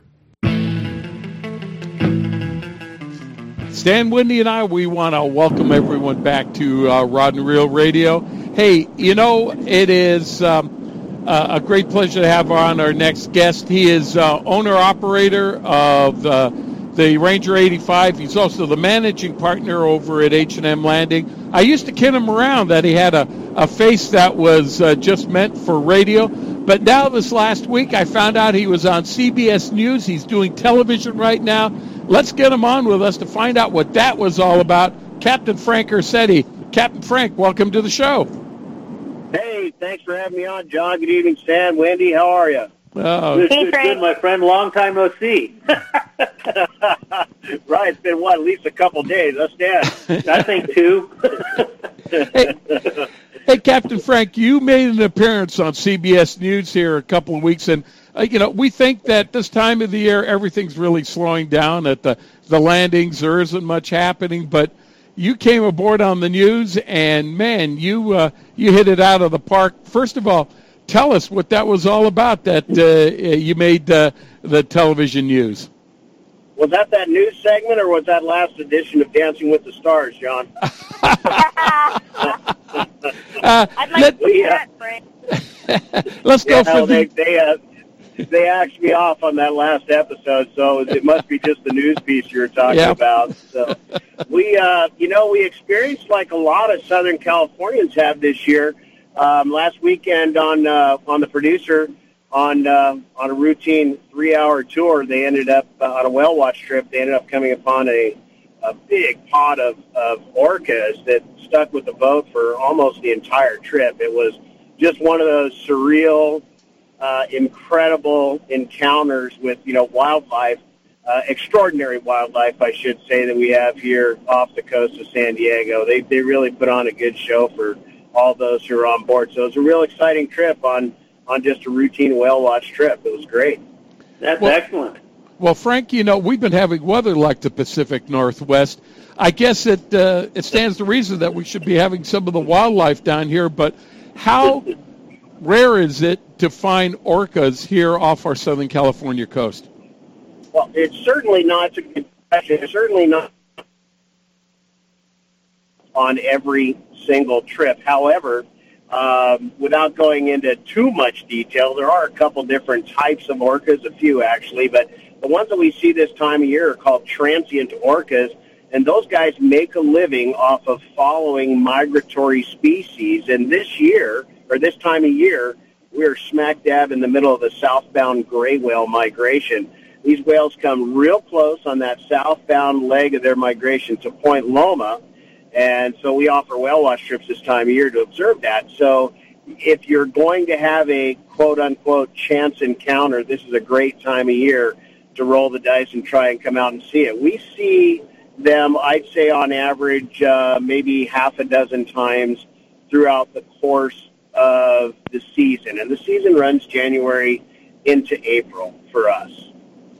Stan Wendy and I, we want to welcome everyone back to uh, Rod and Reel Radio. Hey, you know, it is um, uh, a great pleasure to have on our next guest. He is uh, owner operator of uh, the Ranger 85. He's also the managing partner over at H&M Landing. I used to kid him around that he had a, a face that was uh, just meant for radio. But now this last week, I found out he was on CBS News. He's doing television right now. Let's get him on with us to find out what that was all about. Captain Frank Ursitti. Captain Frank, welcome to the show. Hey, thanks for having me on, John. Good evening, Stan. Wendy, how are you? Oh. Good, good, good, my friend. Long time no see. right, it's been what, at least a couple days, huh, Stan? I think two. hey, hey, Captain Frank, you made an appearance on CBS News here a couple of weeks, and uh, you know we think that this time of the year everything's really slowing down at the the landings. There isn't much happening, but you came aboard on the news, and man, you uh, you hit it out of the park. First of all, tell us what that was all about. That uh, you made uh, the television news. Was that that news segment, or was that last edition of Dancing with the Stars, John? uh, I'd like let, to hear that, Frank. let's go yeah, for they the. they uh, they axed me off on that last episode, so it must be just the news piece you were talking Yeah. about. So we, uh, you know, we experienced like a lot of Southern Californians have this year. Um, last weekend on uh, on the producer on uh, on a routine three hour tour, they ended up uh, on a whale watch trip. They ended up coming upon a a big pod of, of orcas that stuck with the boat for almost the entire trip. It was just one of those surreal, uh, incredible encounters with you know wildlife, uh, extraordinary wildlife, I should say, that we have here off the coast of San Diego. They they really put on a good show for all those who are on board. So it was a real exciting trip on on just a routine whale watch trip. It was great. That's Well- excellent. Well, Frank, you know we've been having weather like the Pacific Northwest. I guess it uh, it stands to reason that we should be having some of the wildlife down here. But how rare is it to find orcas here off our Southern California coast? Well, it's certainly not. It's certainly not on every single trip. However, um, without going into too much detail, there are a couple different types of orcas, a few actually, but the ones that we see this time of year are called transient orcas, and those guys make a living off of following migratory species. And this year, or this time of year, we're smack dab in the middle of the southbound gray whale migration. These whales come real close on that southbound leg of their migration to Point Loma, and so we offer whale watch trips this time of year to observe that. So if you're going to have a quote unquote chance encounter, this is a great time of year to roll the dice and try and come out and see it. We see them, I'd say on average, uh, maybe half a dozen times throughout the course of the season. And the season runs January into April for us.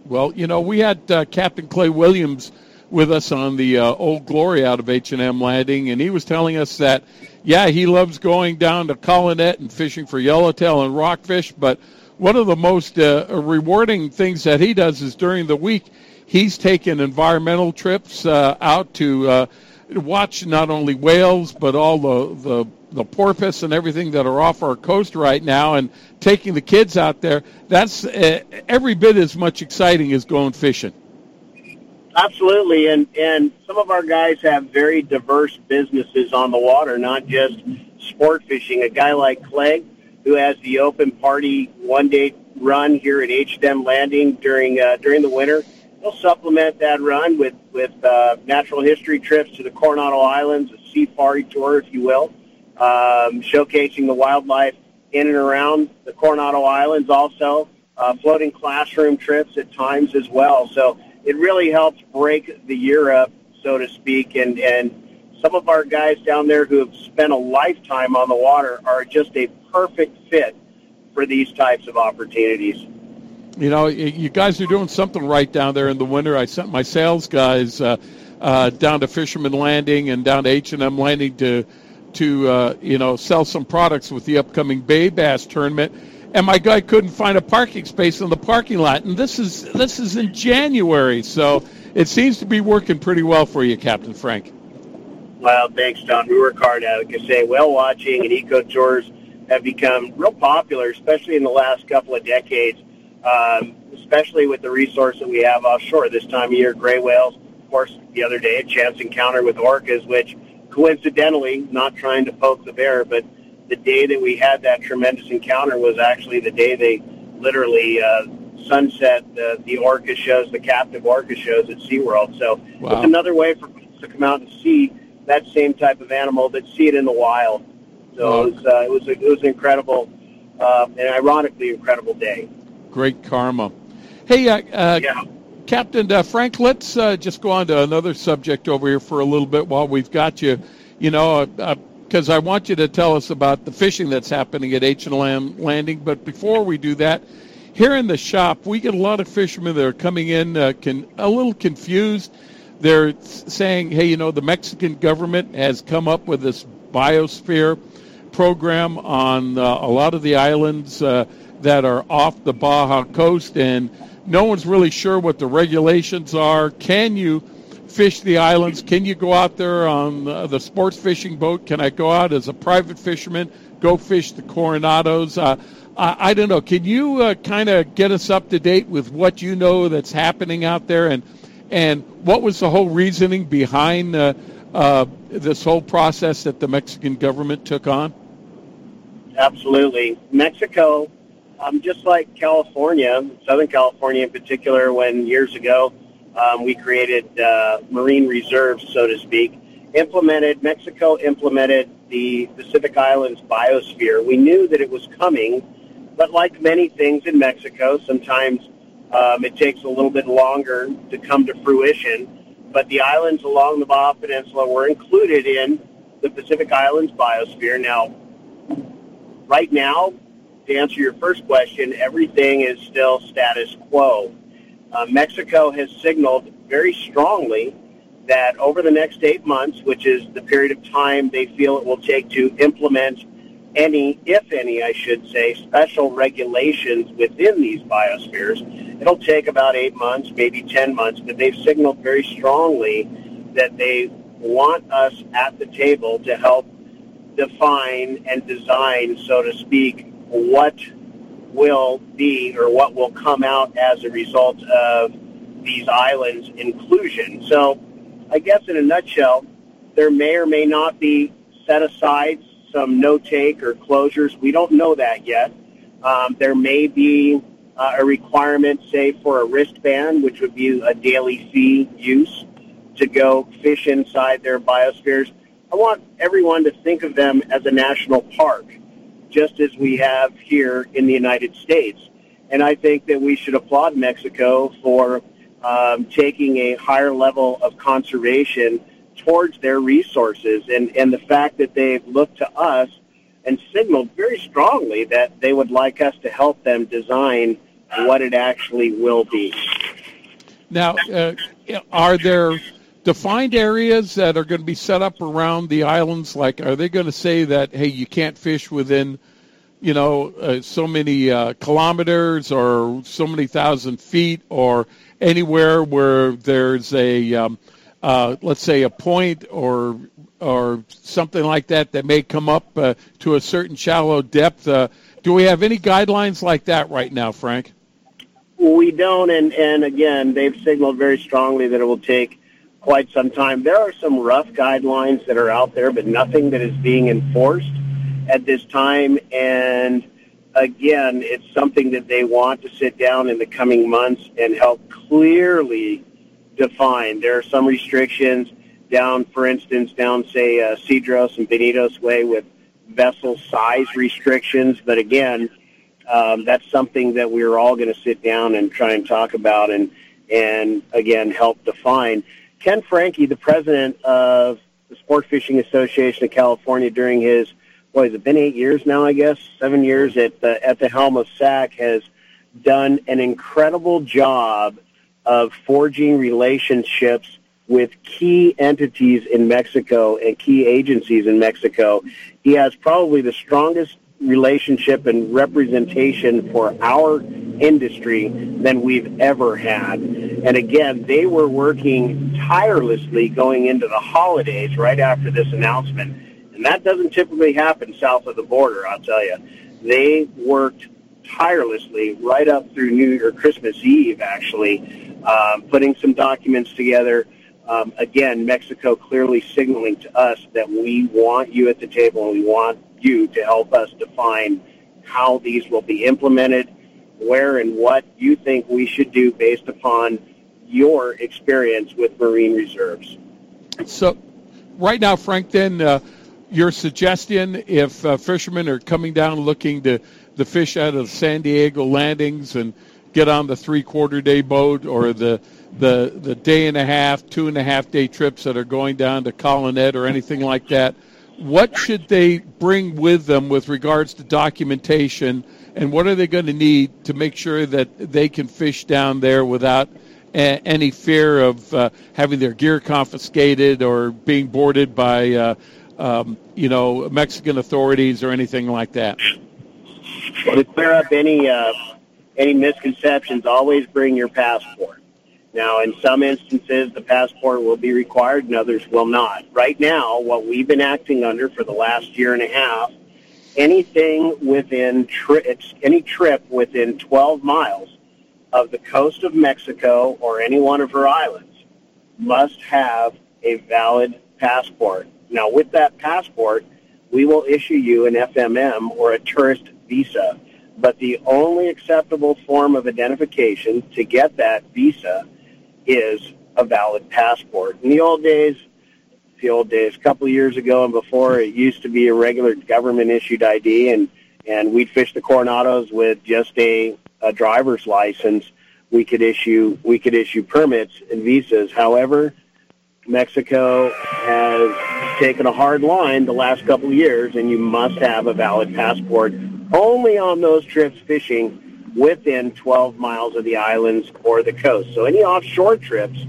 Well, you know, we had uh, Captain Clay Williams with us on the uh, Old Glory out of H&M Landing, and he was telling us that, yeah, he loves going down to Colonet and fishing for yellowtail and rockfish, but one of the most uh, rewarding things that he does is during the week, he's taking environmental trips uh, out to uh, watch not only whales, but all the, the the porpoise and everything that are off our coast right now and taking the kids out there that's uh, every bit as much exciting as going fishing Absolutely, and and some of our guys have very diverse businesses on the water, not just sport fishing. A guy like Clay, who has the open party one day run here at H&M Landing during uh, during the winter, we'll supplement that run with with uh, natural history trips to the Coronado Islands, a sea safari tour, if you will, um, showcasing the wildlife in and around the Coronado Islands. Also, uh, floating classroom trips at times as well. So it really helps break the year up, so to speak, and and some of our guys down there who have spent a lifetime on the water are just a perfect fit for these types of opportunities. You know, you guys are doing something right down there in the winter. I sent my sales guys uh, uh, down to Fisherman Landing and down to H and M Landing to to uh, you know sell some products with the upcoming Bay Bass tournament. And my guy couldn't find a parking space in the parking lot, and this is this is in January, so it seems to be working pretty well for you, Captain Frank. Well, thanks, John. We work hard at it. Like say, whale watching and eco tours have become real popular, especially in the last couple of decades um, especially with the resource that we have offshore this time of year, gray whales. Of course, the other day, a chance encounter with orcas, which coincidentally, not trying to poke the bear, but the day that we had that tremendous encounter was actually the day they literally uh, sunset the, the orca shows, the captive orca shows at SeaWorld. So wow. it's another way for people to come out and see that same type of animal, but see it in the wild. So wow. it was uh, it was a, it was an incredible uh, and ironically incredible day. Great karma. Hey, uh, uh, yeah. Captain uh, Frank, let's uh, just go on to another subject over here for a little bit while we've got you. You know, because uh, uh, I want you to tell us about the fishing that's happening at H and M Landing. But before we do that, here in the shop, we get a lot of fishermen that are coming in can, a little confused. They're saying, hey, you know, the Mexican government has come up with this biosphere program on a lot of the islands that are off the Baja coast, and no one's really sure what the regulations are. Can you fish the islands? Can you go out there on the sports fishing boat? Can I go out as a private fisherman, go fish the Coronados? Uh, I, I, don't know. Can you uh, kind of get us up to date with what you know that's happening out there, and and what was the whole reasoning behind uh, uh this whole process that the Mexican government took on? Absolutely, Mexico um, just like California, Southern California in particular, when years ago um, we created uh, marine reserves, so to speak, implemented, Mexico implemented the Pacific Islands biosphere. We knew that it was coming, but like many things in Mexico, sometimes um, it takes a little bit longer to come to fruition. But the islands along the Baja Peninsula were included in the Pacific Islands biosphere. Now, right now, to answer your first question, everything is still status quo. Uh, Mexico has signaled very strongly that over the next eight months, which is the period of time they feel it will take to implement any, if any, I should say, special regulations within these biospheres, it'll take about eight months, maybe 10 months, but they've signaled very strongly that they want us at the table to help define and design, so to speak, what will be or what will come out as a result of these islands inclusion. So I guess in a nutshell, there may or may not be set aside some no-take or closures. We don't know that yet. Um, there may be uh, a requirement, say, for a wristband, which would be a daily fee use to go fish inside their biospheres. I want everyone to think of them as a national park just as we have here in the United States. And I think that we should applaud Mexico for um, taking a higher level of conservation towards their resources and, and the fact that they've looked to us and signaled very strongly that they would like us to help them design what it actually will be. Now, uh, are there defined areas that are going to be set up around the islands? Like, are they going to say that hey, you can't fish within, you know, uh, so many uh, kilometers or so many thousand feet, or anywhere where there's a, um, uh, let's say, a point or or something like that that may come up uh, to a certain shallow depth? Uh, do we have any guidelines like that right now, Frank? We don't, and and again, they've signaled very strongly that it will take quite some time. There are some rough guidelines that are out there, but nothing that is being enforced at this time. And again, it's something that they want to sit down in the coming months and help clearly define. There are some restrictions down, for instance, down, say, uh, Cedros and Benito's Way with vessel size restrictions. But again, um, that's something that we're all going to sit down and try and talk about and, and again, help define. Ken Franke, the president of the Sport Fishing Association of California during his, what has it been eight years now, I guess, seven years at the, at the helm of SAC has done an incredible job of forging relationships with key entities in Mexico and key agencies in Mexico. He has probably the strongest relationship and representation for our industry than we've ever had. And again, they were working tirelessly going into the holidays right after this announcement. And that doesn't typically happen south of the border, I'll tell you. They worked tirelessly right up through New Year, Christmas Eve, actually, um, putting some documents together. Um, again, Mexico clearly signaling to us that we want you at the table and we want you to help us define how these will be implemented, where and what you think we should do based upon your experience with marine reserves. So, right now, Frank, then uh, your suggestion if uh, fishermen are coming down looking to the fish out of San Diego landings and get on the three quarter day boat or the the the day and a half, two and a half day trips that are going down to Colonet or anything like that what should they bring with them with regards to documentation, and what are they going to need to make sure that they can fish down there without a- any fear of uh, having their gear confiscated or being boarded by, uh, um, you know, Mexican authorities or anything like that? Well, to clear up any uh, any misconceptions, always bring your passport. Now, in some instances, the passport will be required and others will not. Right now, what we've been acting under for the last year and a half, anything within tri- any trip within 12 miles of the coast of Mexico or any one of her islands must have a valid passport. Now, with that passport, we will issue you an FMM or a tourist visa. But the only acceptable form of identification to get that visa is a valid passport. In the old days, the old days, a couple of years ago and before, it used to be a regular government issued ID, and and we'd fish the Coronados with just a, a driver's license. We could issue we could issue permits and visas. However, Mexico has taken a hard line the last couple of years, and you must have a valid passport only on those trips fishing within 12 miles of the islands or the coast. So any offshore trips,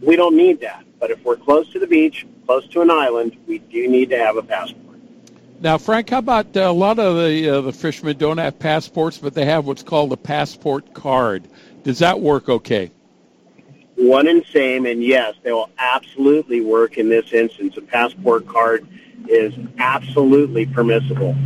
we don't need that. But if we're close to the beach, close to an island, we do need to have a passport. Now, Frank, how about uh, a lot of the uh, the fishermen don't have passports, but they have what's called a passport card. Does that work okay? One and same, and yes, they will absolutely work in this instance. A passport card is absolutely permissible.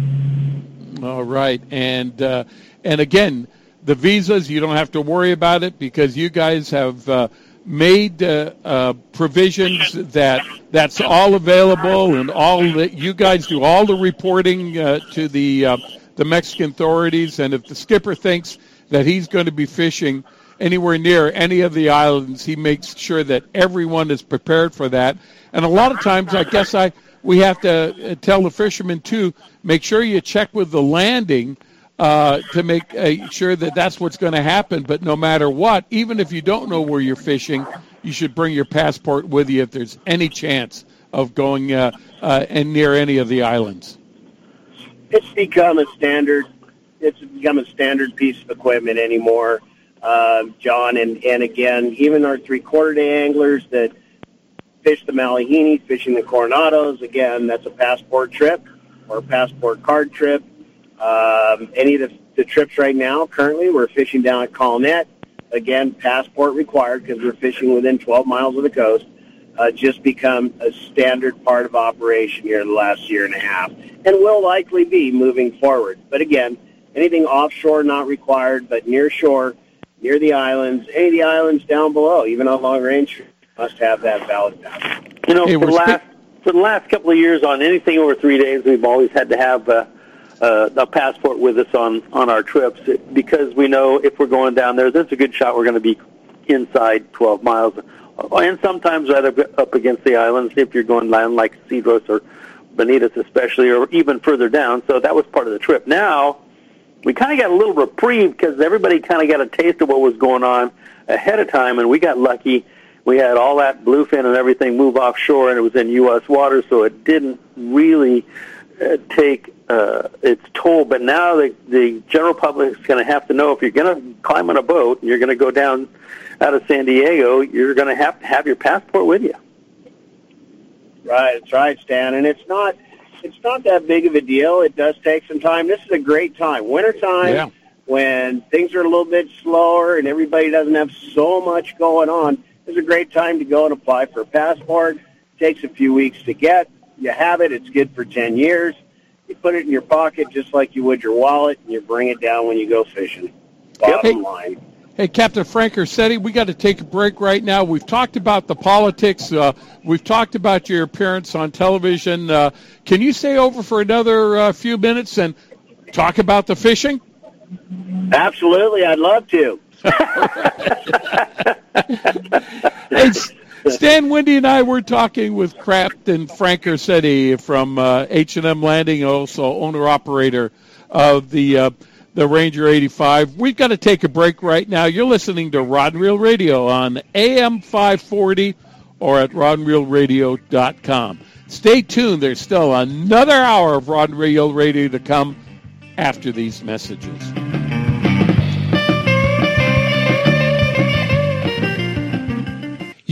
All right, and uh, and again, the visas you don't have to worry about it because you guys have uh, made uh, uh, provisions that that's all available and all that you guys do all the reporting uh, to the uh, the Mexican authorities. And if the skipper thinks that he's going to be fishing anywhere near any of the islands, he makes sure that everyone is prepared for that. And a lot of times, I guess I we have to uh, tell the fishermen too, make sure you check with the landing uh, to make uh, sure that that's what's going to happen. But no matter what, even if you don't know where you're fishing, you should bring your passport with you if there's any chance of going uh, uh, and near any of the islands. It's become a standard. It's become a standard piece of equipment anymore, uh, John. And and again, even our three quarter day anglers that fish the Malihini, fishing the Coronados. Again, that's a passport trip or a passport card trip. Um, any of the, the trips right now, currently, we're fishing down at Colonet. Again, passport required because we're fishing within 12 miles of the coast. Uh, just become a standard part of operation here in the last year and a half, and will likely be moving forward. But again, anything offshore not required, but near shore, near the islands, any of the islands down below, even on long range must have that valid passport. You know, hey, for the last for the last couple of years, on anything over three days, we've always had to have uh, uh, a passport with us on on our trips because we know if we're going down there, there's a good shot we're going to be inside 12 miles, and sometimes right up, up against the islands if you're going down like Cedros or Bonitas especially, or even further down. So that was part of the trip. Now we kind of got a little reprieve because everybody kind of got a taste of what was going on ahead of time, and we got lucky. We had all that bluefin and everything move offshore, and it was in U.S. water, so it didn't really uh, take uh, its toll. But now the the general public is going to have to know if you're going to climb on a boat and you're going to go down out of San Diego, you're going to have to have your passport with you. Right, that's right, Stan. And it's not it's not that big of a deal. It does take some time. This is a great time. Wintertime Yeah. when things are a little bit slower and everybody doesn't have so much going on. It's a great time to go and apply for a passport. takes a few weeks to get. You have it. It's good for 10 years. You put it in your pocket just like you would your wallet, and you bring it down when you go fishing. Bottom Hey. line. Hey, Captain Frank Ursitti, we got to take a break right now. We've talked about the politics. Uh, we've talked about your appearance on television. Uh, can you stay over for another uh, few minutes and talk about the fishing? Absolutely, I'd love to. Hey, Stan, Wendy, and I were talking with Captain Frank Ursitti from uh, H&M Landing, also owner-operator of the uh, the Ranger 85. We've got to take a break right now. You're listening to Rod and Reel Radio on AM 540 or at rodandreelradio.com. Stay tuned. There's still another hour of Rod and Reel Radio to come after these messages.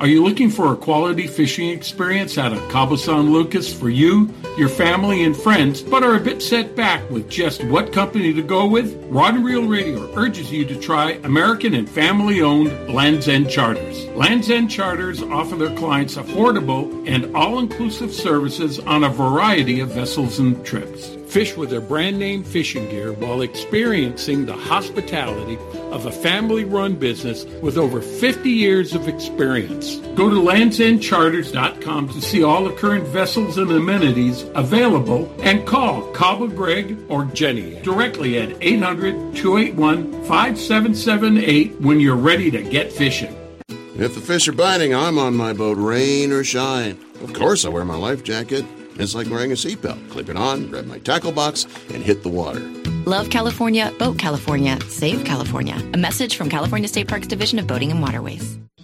Are you looking for a quality fishing experience out of Cabo San Lucas for you, your family, and friends, but are a bit set back with just what company to go with? Rod and Reel Radio urges you to try American and family-owned Land's End Charters. Land's End Charters offer their clients affordable and all-inclusive services on a variety of vessels and trips. Fish with their brand name fishing gear while experiencing the hospitality of a family run business with over 50 years of experience. Go to landsendcharters.com to see all the current vessels and amenities available and call Cabo Greg or Jenny directly at 800 281 5778 when you're ready to get fishing. If the fish are biting, I'm on my boat, rain or shine. Of course, I wear my life jacket. It's like wearing a seatbelt. Clip it on, grab my tackle box, and hit the water. Love California, Boat California, Save California. A message from California State Parks Division of Boating and Waterways.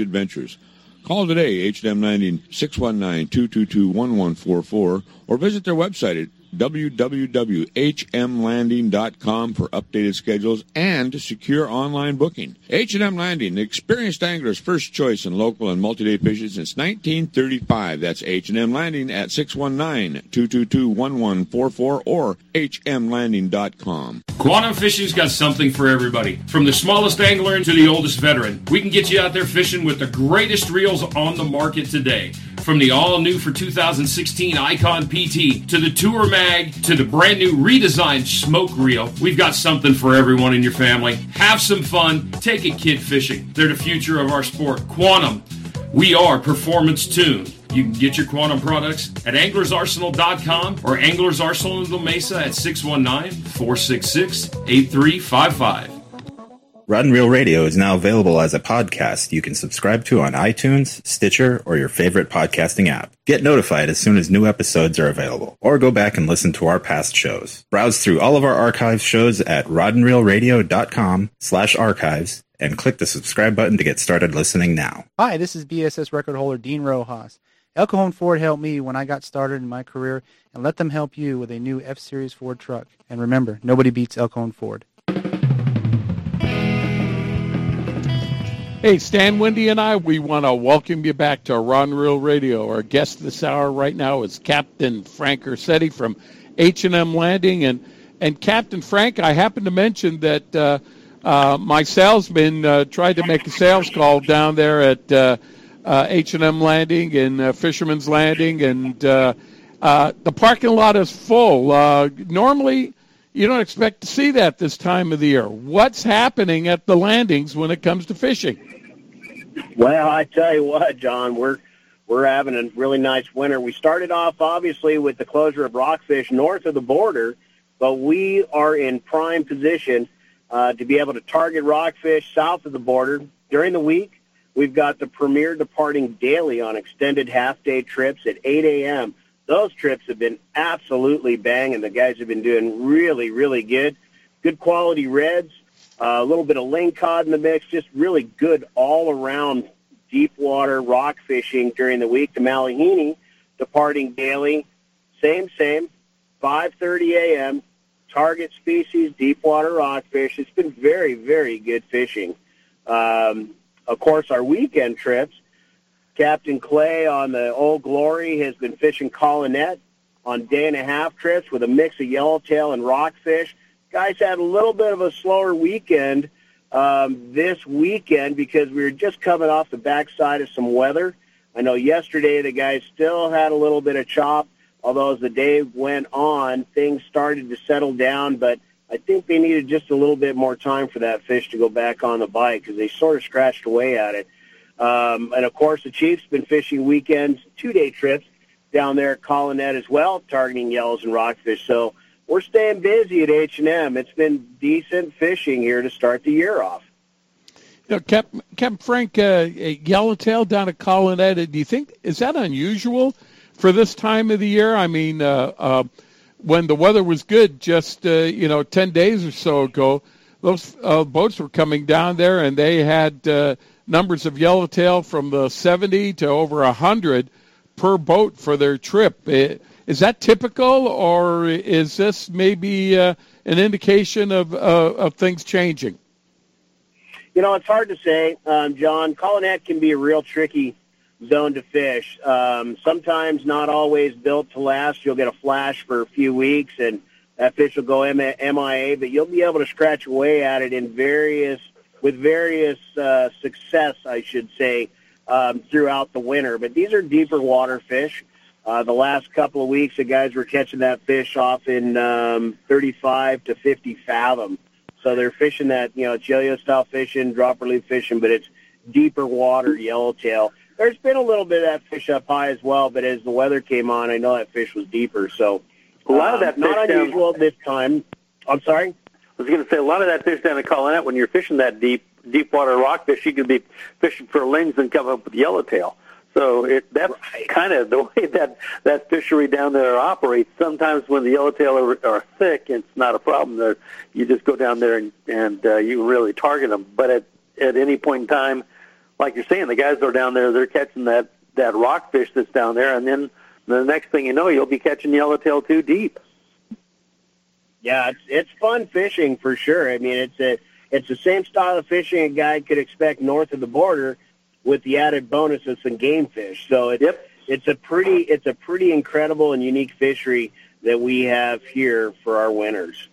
adventures. Call today, H&M Landing 619-222-1144, or visit their website at www.hmlanding.com for updated schedules and secure online booking. H&M Landing, the experienced angler's first choice in local and multi-day fishing since 1935. That's H&M Landing at 619-222-1144 or hmlanding.com. Quantum Fishing's got something for everybody. From the smallest angler to the oldest veteran, we can get you out there fishing with the greatest reels on the market today. From the all new for 2016 Icon PT to the Tour Mag to the brand new redesigned Smoke Reel, we've got something for everyone in your family. Have some fun, take a kid fishing. They're the future of our sport. Quantum, we are performance tuned. You can get your Quantum products at anglersarsenal.com or Anglers in La Mesa at 619 466 8355. Rod and Reel Radio is now available as a podcast you can subscribe to on iTunes, Stitcher, or your favorite podcasting app. Get notified as soon as new episodes are available, or go back and listen to our past shows. Browse through all of our archive shows at rodandreelradio.com slash archives and click the subscribe button to get started listening now. Hi, this is B.A.S.S. record holder Dean Rojas. El Cajon Ford helped me when I got started in my career, and let them help you with a new F-Series Ford truck. And remember, nobody beats El Cajon Ford. Hey, Stan Wendy and I, we want to welcome you back to Rod Reel Radio. Our guest this hour right now is Captain Frank Ursitti from H&M Landing. And, and Captain Frank, I happen to mention that uh, uh, my salesman uh, tried to make a sales call down there at H&M Landing and uh, Fisherman's Landing, and uh, uh, the parking lot is full. Uh, normally, you don't expect to see that this time of the year. What's happening at the landings when it comes to fishing? Well, I tell you what, John, we're we're having a really nice winter. We started off obviously with the closure of rockfish north of the border, but we are in prime position uh, to be able to target rockfish south of the border during the week. We've got the premier departing daily on extended half-day trips at 8 a.m. Those trips have been absolutely banging. The guys have been doing really, really good. Good quality reds, uh, a little bit of ling cod in the mix, just really good all around deep water rock fishing during the week. The Malihini departing daily, same, same, 5.30 a.m., target species, deep water rockfish. It's been very, very good fishing. Um, of course, our weekend trips, Captain Clay on the Old Glory has been fishing Colonet on day and a half trips with a mix of yellowtail and rockfish guys had a little bit of a slower weekend um, this weekend because we were just coming off the backside of some weather. I know yesterday the guys still had a little bit of chop, although as the day went on, things started to settle down. But I think they needed just a little bit more time for that fish to go back on the bite because they sort of scratched away at it. Um, and of course, the Chiefs have been fishing weekends, two-day trips down there at Colonet as well, targeting yellows and rockfish. So we're staying busy at H&M. It's been decent fishing here to start the year off. You know, Captain, Captain Frank, uh, yellowtail down at Colonet, do you think, is that unusual for this time of the year? I mean, uh, uh, when the weather was good just, uh, you know, 10 days or so ago, those uh, boats were coming down there and they had uh, numbers of yellowtail from the 70 to over 100 per boat for their trip. Is that typical, or is this maybe uh, an indication of, uh, of things changing? You know, it's hard to say, um, John. Colonet can be a real tricky zone to fish. Um, sometimes not always built to last. You'll get a flash for a few weeks, and that fish will go MIA. But you'll be able to scratch away at it in various with various uh, success, I should say, um, throughout the winter. But these are deeper water fish. Uh, the last couple of weeks, the guys were catching that fish off in um, 35 to 50 fathom. So they're fishing that, you know, yo-yo style fishing, dropper loop fishing, but it's deeper water yellowtail. There's been a little bit of that fish up high as well, but as the weather came on, I know that fish was deeper. So a lot of that um, not unusual down, this time. I'm sorry. I was going to say a lot of that fish down in Colonet when you're fishing that deep deep water rockfish, you could be fishing for lings and come up with yellowtail. So it, that's right. kind of the way that that fishery down there operates. Sometimes when the yellowtail are, are thick, it's not a problem. There, you just go down there and, and uh, you really target them. But at at any point in time, like you're saying, the guys that are down there. They're catching that that rockfish that's down there, and then the next thing you know, you'll be catching yellowtail too deep. Yeah, it's it's fun fishing for sure. I mean, it's a it's the same style of fishing a guy could expect north of the border with the added bonus of some game fish. So it's yep. it's a pretty it's a pretty incredible and unique fishery that we have here for our winners.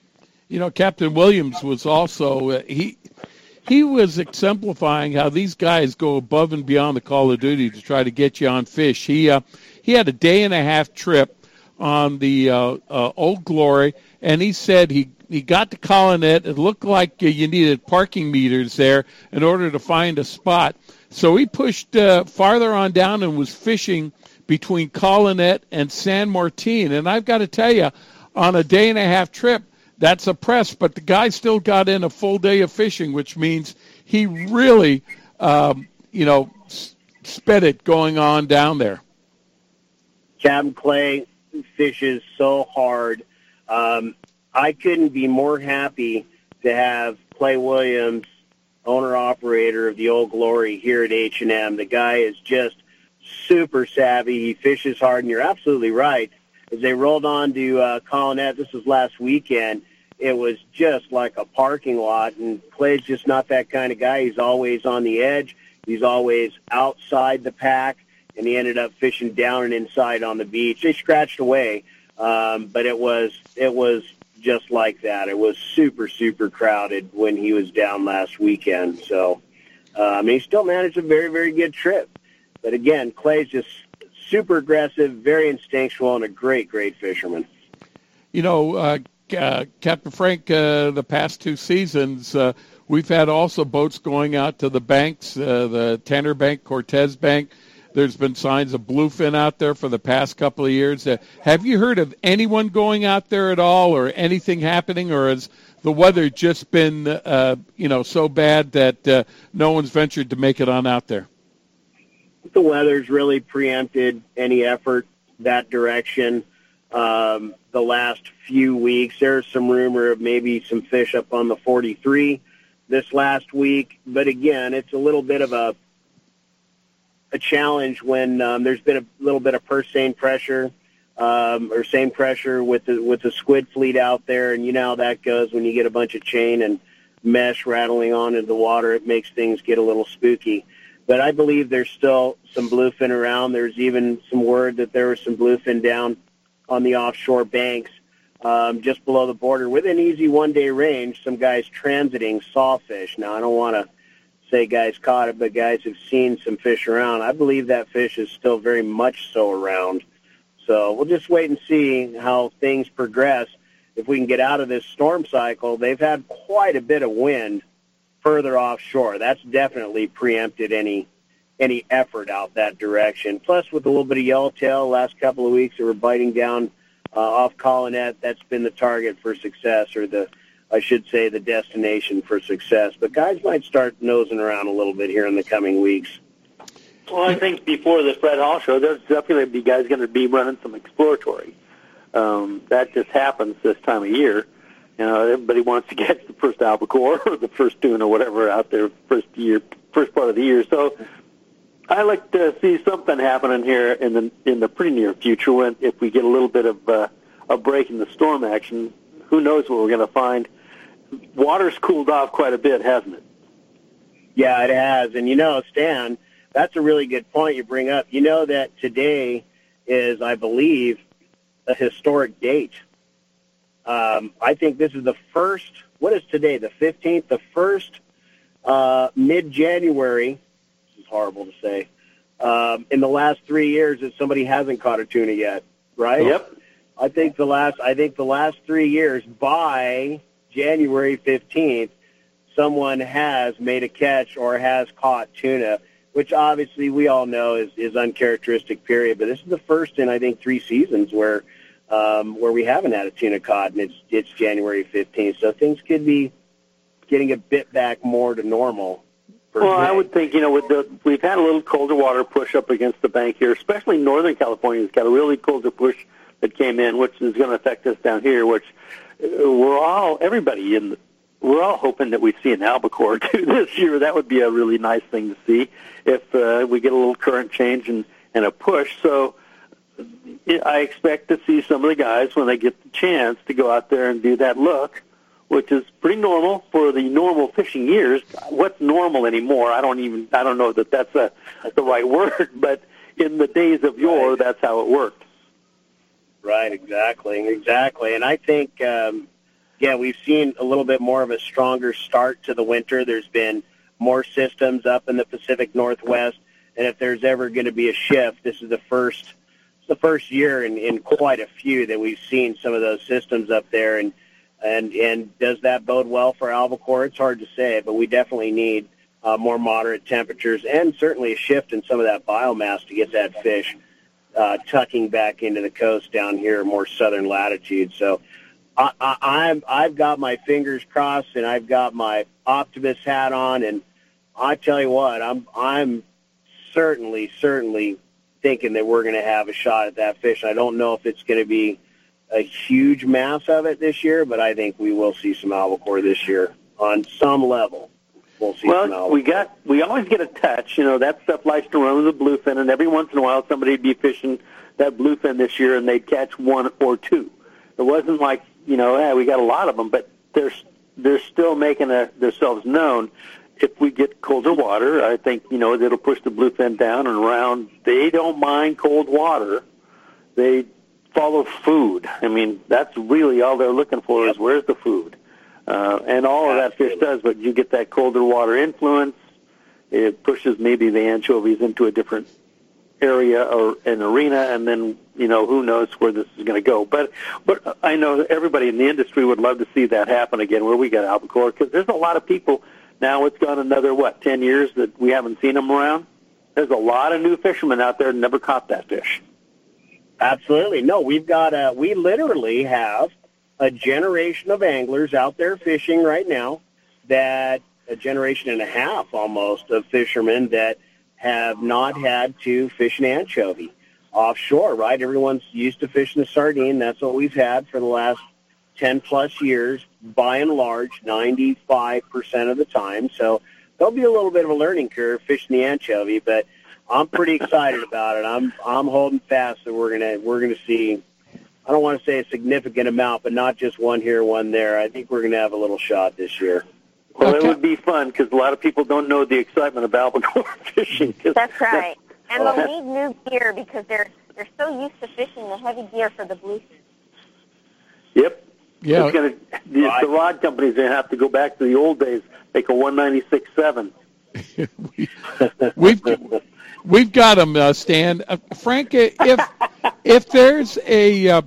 You know, Captain Williams was also uh, he he was exemplifying how these guys go above and beyond the call of duty to try to get you on fish. He uh, he had a day and a half trip on the uh, uh, Old Glory, and he said he he got to Colonet. It looked like uh, you needed parking meters there in order to find a spot. So he pushed uh, farther on down and was fishing between Colonet and San Martin. And I've got to tell you, on a day and a half trip, that's a press. But the guy still got in a full day of fishing, which means he really, um, you know, sped it going on down there. Captain Clay fishes so hard. Um, I couldn't be more happy to have Clay Williams, owner operator of the Old Glory here at H and M. The guy is just super savvy. He fishes hard, and you're absolutely right. As they rolled on to uh, Colonet, this was last weekend. It was just like a parking lot, and Clay's just not that kind of guy. He's always on the edge. He's always outside the pack, and he ended up fishing down and inside on the beach. They scratched away, um, but it was it was just like that. It was super super crowded when he was down last weekend. So, mean, he still managed a very very good trip. But again, Clay's just super aggressive, very instinctual, and a great, great fisherman. You know, uh, uh, Captain Frank, uh, the past two seasons, uh, we've had also boats going out to the banks, uh, the Tanner Bank, Cortez Bank. There's been signs of bluefin out there for the past couple of years. Uh, have you heard of anyone going out there at all, or anything happening, or has the weather just been, uh, you know, so bad that uh, no one's ventured to make it on out there? the weather's really preempted any effort that direction. Um, the last few weeks, there's some rumor of maybe some fish up on the 43 this last week, but again, it's a little bit of a a challenge when um, there's been a little bit of purse seine pressure um, or seine pressure with the with the squid fleet out there, and you know how that goes when you get a bunch of chain and mesh rattling on into the water. It makes things get a little spooky. But I believe there's still some bluefin around. There's even some word that there was some bluefin down on the offshore banks um, just below the border within easy one-day range. Some guys transiting saw fish. Now, I don't want to say guys caught it, but guys have seen some fish around. I believe that fish is still very much so around. So we'll just wait and see how things progress. If we can get out of this storm cycle, they've had quite a bit of wind further offshore. That's definitely preempted any any effort out that direction. Plus, with a little bit of yellowtail, last couple of weeks, they were biting down uh, off Colonet. That's been the target for success, or the I should say, the destination for success. But guys might start nosing around a little bit here in the coming weeks. Well, I think before the Fred Hall show, there's definitely be guys going to be running some exploratory. Um, that just happens this time of year. You know, everybody wants to catch the first albacore or the first tuna or whatever out there first year, first part of the year. So I like to see something happening here in the in the pretty near future. When if we get a little bit of uh, a break in the storm action, who knows what we're going to find? Water's cooled off quite a bit, hasn't it? Yeah, it has. And you know, Stan, that's a really good point you bring up. You know that today is, I believe, a historic date um, I think this is the first. What is today? The fifteenth. The first uh, mid-January. This is horrible to say. Um, in the last three years, that somebody hasn't caught a tuna yet, right? Yep. I think the last. I think the last three years by January fifteenth, someone has made a catch or has caught tuna, which obviously we all know is is uncharacteristic. Period. But this is the first in I think three seasons where um, where we haven't had a tuna cod, and it's it's January 15th. So things could be getting a bit back more to normal. Well, I would think you know with the we've had a little colder water push up against the bank here, especially Northern California has got a really colder push that came in, which is going to affect us down here. Which we're all everybody in. The, we're all hoping that we see an albacore too this year. That would be a really nice thing to see if uh, we get a little current change and and a push. So I expect to see some of the guys when they get the chance to go out there and do that look, which is pretty normal for the normal fishing years. What's normal anymore? I don't even I don't know that that's a the right word, but in the days of yore, right. that's how it worked. Right, exactly, exactly. And I think um, yeah, we've seen a little bit more of a stronger start to the winter. There's been more systems up in the Pacific Northwest, and if there's ever going to be a shift, this is the first the first year in, in quite a few that we've seen some of those systems up there. And and and does that bode well for albacore? It's hard to say, but we definitely need uh, more moderate temperatures and certainly a shift in some of that biomass to get that fish uh, tucking back into the coast down here, more southern latitude. So I, I, I'm I've got my fingers crossed and I've got my optimist hat on, and I tell you what, I'm I'm certainly certainly thinking that we're going to have a shot at that fish. I don't know if it's going to be a huge mass of it this year, but I think we will see some albacore this year on some level. We'll see Well, we got we always get a touch. You know that stuff likes to run with the bluefin, and every once in a while somebody'd be fishing that bluefin this year, and they'd catch one or two. It wasn't like you know, yeah, we got a lot of them, but they're they're still making a, themselves known. If we get colder water, I think you know it'll push the bluefin down and around. They don't mind cold water. They follow food. I mean, that's really all they're looking for is where's the food. Uh, and all of that fish does, but you get that colder water influence. It pushes maybe the anchovies into a different area or an arena, and then you know who knows where this is going to go. But but I know everybody in the industry would love to see that happen again, where we got albacore, because there's a lot of people now. It's gone another what ten years that we haven't seen them around. There's a lot of new fishermen out there that never caught that fish. Absolutely. No, we've got a, we literally have a generation of anglers out there fishing right now that a generation and a half almost of fishermen that have not had to fish an anchovy offshore, right? Everyone's used to fishing the sardine. That's what we've had for the last 10 plus years, by and large, 95% of the time. So there'll be a little bit of a learning curve fishing the anchovy, but I'm pretty excited about it. I'm I'm holding fast that we're gonna we're gonna see. I don't want to say a significant amount, but not just one here, one there. I think we're gonna have a little shot this year. Well, it would be fun because a lot of people don't know the excitement of albacore fishing. That's right. And Oh. they'll need new gear because they're they're so used to fishing the heavy gear for the bluefin. Yep. Yeah. It's gonna, the, the rod companies they have to go back to the old days, make a one ninety six seven. We've we've got them, uh, Stan. Uh, Frank, if if there's a uh,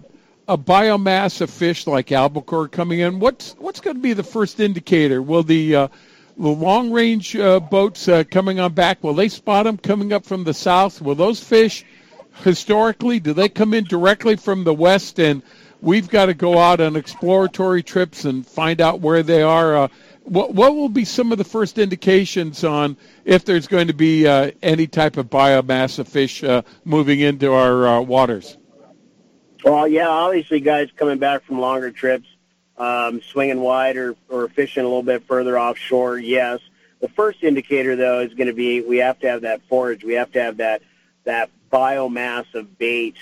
a biomass of fish like albacore coming in, what's what's going to be the first indicator? Will the uh, the long range uh, boats uh, coming on back will they spot them coming up from the south? Will those fish historically do they come in directly from the west and we've got to go out on exploratory trips and find out where they are? Uh, what, what will be some of the first indications on if there's going to be uh, any type of biomass of fish uh, moving into our uh, waters? Well, yeah, obviously, guys coming back from longer trips, um, swinging wide or, or fishing a little bit further offshore, yes. The first indicator, though, is going to be we have to have that forage. We have to have that that biomass of bait,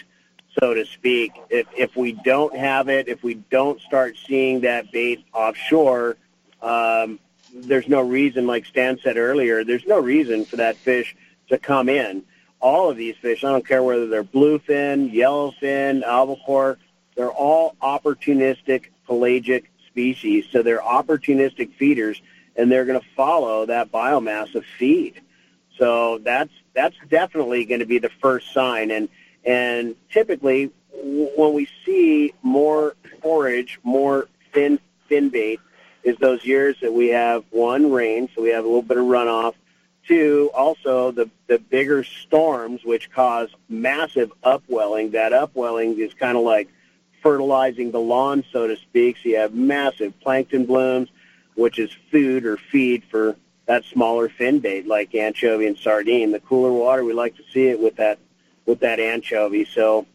so to speak. If if we don't have it, if we don't start seeing that bait offshore, um, there's no reason, like Stan said earlier, there's no reason for that fish to come in. All of these fish, I don't care whether they're bluefin, yellowfin, albacore, they're all opportunistic pelagic species. So they're opportunistic feeders, and they're going to follow that biomass of feed. So that's that's definitely going to be the first sign. And and typically, when we see more forage, more fin fin bait, is those years that we have one rain, so we have a little bit of runoff. Two, also the the bigger storms, which cause massive upwelling. That upwelling is kind of like fertilizing the lawn, so to speak. So you have massive plankton blooms, which is food or feed for that smaller fin bait like anchovy and sardine. The cooler water, we like to see it with that with that anchovy. So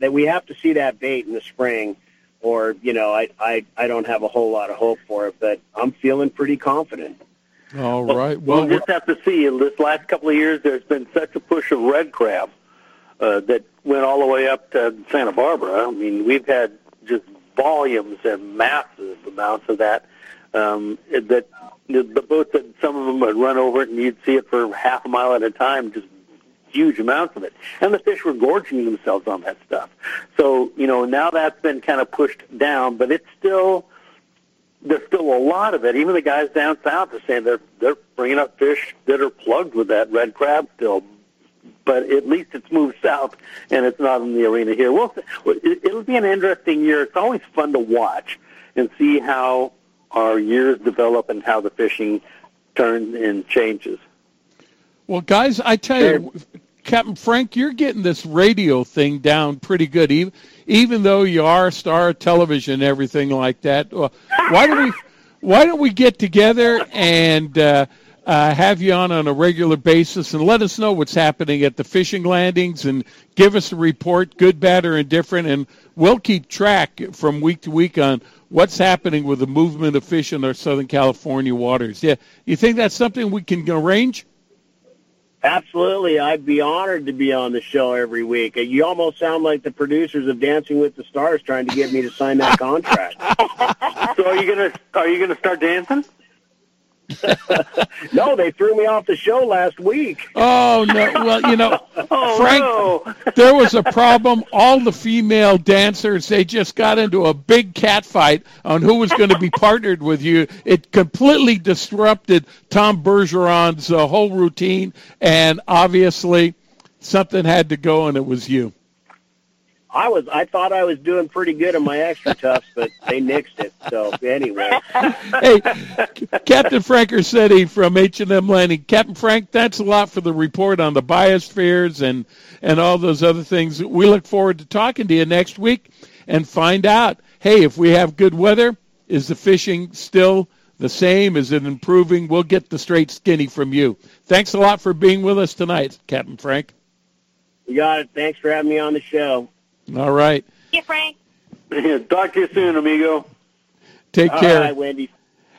that we have to see that bait in the spring, or you know, I I I don't have a whole lot of hope for it, but I'm feeling pretty confident. All right. We'll Well, just have to see. In this last couple of years, there's been such a push of red crab uh, that went all the way up to Santa Barbara. I mean, we've had just volumes and massive amounts of that. Um, that the, the boats that some of them would run over it, and you'd see it for half a mile at a time, just huge amounts of it. And the fish were gorging themselves on that stuff. So, you know, now that's been kind of pushed down, but it's still there's still a lot of it. Even the guys down south are saying they're they're bringing up fish that are plugged with that red crab still. But at least it's moved south, and it's not in the arena here. Well, it'll be an interesting year. It's always fun to watch and see how our years develop and how the fishing turns and changes. Well, guys, I tell you, Captain Frank, you're getting this radio thing down pretty good, even even though you are a star television and everything like that. Why don't we why don't we get together and uh, uh, have you on on a regular basis and let us know what's happening at the fishing landings and give us a report, good, bad, or indifferent, and we'll keep track from week to week on what's happening with the movement of fish in our Southern California waters. Yeah, you think that's something we can arrange? Absolutely. I'd be honored to be on the show every week. You almost sound like the producers of Dancing with the Stars trying to get me to sign that contract. so are you going to are you going to start dancing? no, they threw me off the show last week. Oh no! Well, you know, oh, Frank, no. there was a problem. All the female dancers they just got into a big cat fight on who was going to be partnered with you. It completely disrupted Tom Bergeron's uh, whole routine, and obviously something had to go, and it was you. I was I thought I was doing pretty good on my XtraTufs, but they nixed it. So anyway. hey, Captain Frank Ursitti from H&M Landing. Captain Frank, thanks a lot for the report on the biospheres and and all those other things. We look forward to talking to you next week and find out. Hey, if we have good weather, is the fishing still the same? Is it improving? We'll get the straight skinny from you. Thanks a lot for being with us tonight, Captain Frank. You got it. Thanks for having me on the show. All right. Yeah, Frank. Talk to you soon, amigo. Take All care. right, Wendy.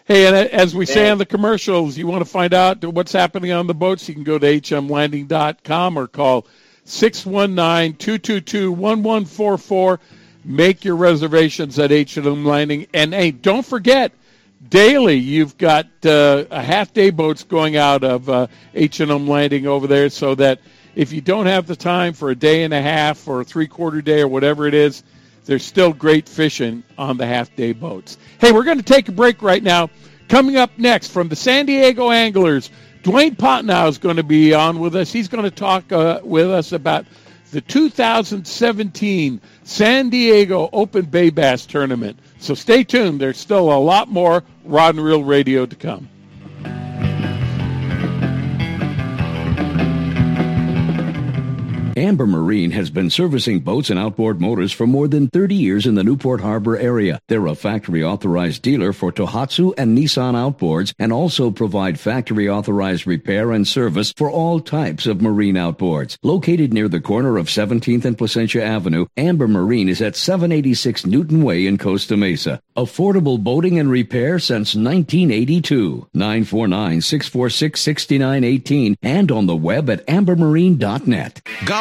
Hey, and as we say Thanks. on the commercials, you want to find out what's happening on the boats, you can go to hmlanding.com or call 619-222-1144. Make your reservations at H&M Landing. And hey, don't forget, daily you've got uh, a half-day boats going out of uh, H&M Landing over there so that if you don't have the time for a day and a half or a three-quarter day or whatever it is, there's still great fishing on the half-day boats. Hey, we're going to take a break right now. Coming up next from the San Diego Anglers, Dwayne Potnow is going to be on with us. He's going to talk uh, with us about the 2017 San Diego Open Bay Bass Tournament. So stay tuned. There's still a lot more Rod and Reel Radio to come. Amber Marine has been servicing boats and outboard motors for more than 30 years in the Newport Harbor area. They're a factory authorized dealer for Tohatsu and Nissan outboards and also provide factory authorized repair and service for all types of marine outboards. Located near the corner of 17th and Placentia Avenue, Amber Marine is at 786 Newton Way in Costa Mesa. Affordable boating and repair since 1982. 949-646-6918 and on the web at ambermarine.net.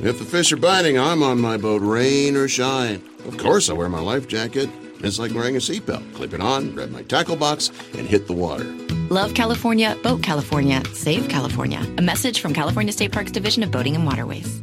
If the fish are biting, I'm on my boat, rain or shine. Of course, I wear my life jacket. It's like wearing a seatbelt. Clip it on, grab my tackle box, and hit the water. Love California, Boat California, Save California. A message from California State Parks Division of Boating and Waterways.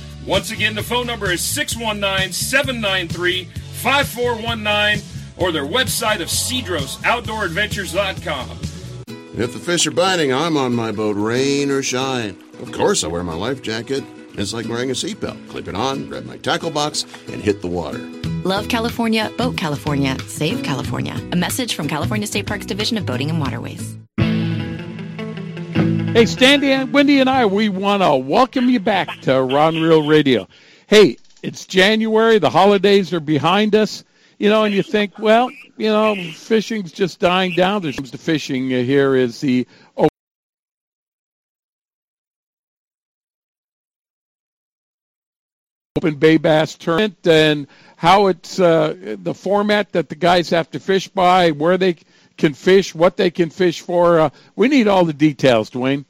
Once again, the phone number is 619 793 5419 or their website of cedrosoutdooradventures.com. If the fish are biting, I'm on my boat, rain or shine. Of course, I wear my life jacket. It's like wearing a seatbelt. Clip it on, grab my tackle box, and hit the water. Love California, Boat California, Save California. A message from California State Parks Division of Boating and Waterways. Hey, Stanley, Wendy, and I, we want to welcome you back to Rod and Reel Radio. Hey, it's January. The holidays are behind us you know, and you think, well, you know, fishing's just dying down. There's the fishing here is the open bay bass tournament and how it's uh, the format that the guys have to fish by, where they can fish, what they can fish for. Uh, we need all the details, Dwayne.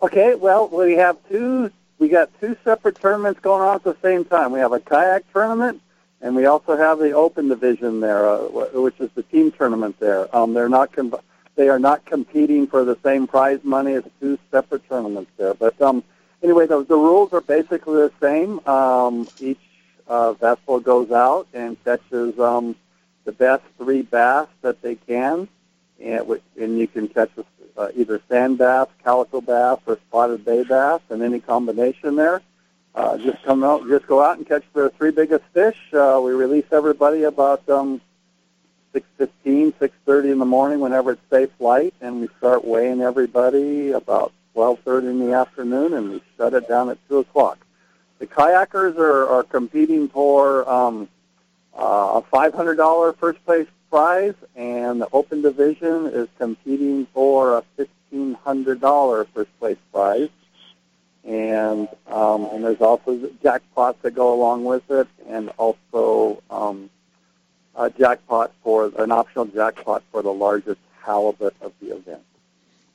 Okay, well, we have two. We got two separate tournaments going on at the same time. We have a kayak tournament and we also have the open division there, uh, which is the team tournament there. Um, they're not com- they are not competing for the same prize money as two separate tournaments there. But um, anyway, the, the rules are basically the same. Um, each uh, vessel goes out and catches um, the best three bass that they can, and, and you can catch uh, either sand bass, calico bass, or spotted bay bass, and any combination there uh, just come out, just go out and catch the three biggest fish. Uh, we release everybody about um, six fifteen, six thirty in the morning, whenever it's safe light, and we start weighing everybody about twelve thirty in the afternoon, and we shut it down at two o'clock. The kayakers are, are competing for um, uh, a five hundred dollar first place prize, and the open division is competing for a fifteen hundred dollar first place prize and um, and there's also jackpots that go along with it, and also um, a jackpot for an optional jackpot for the largest halibut of the event.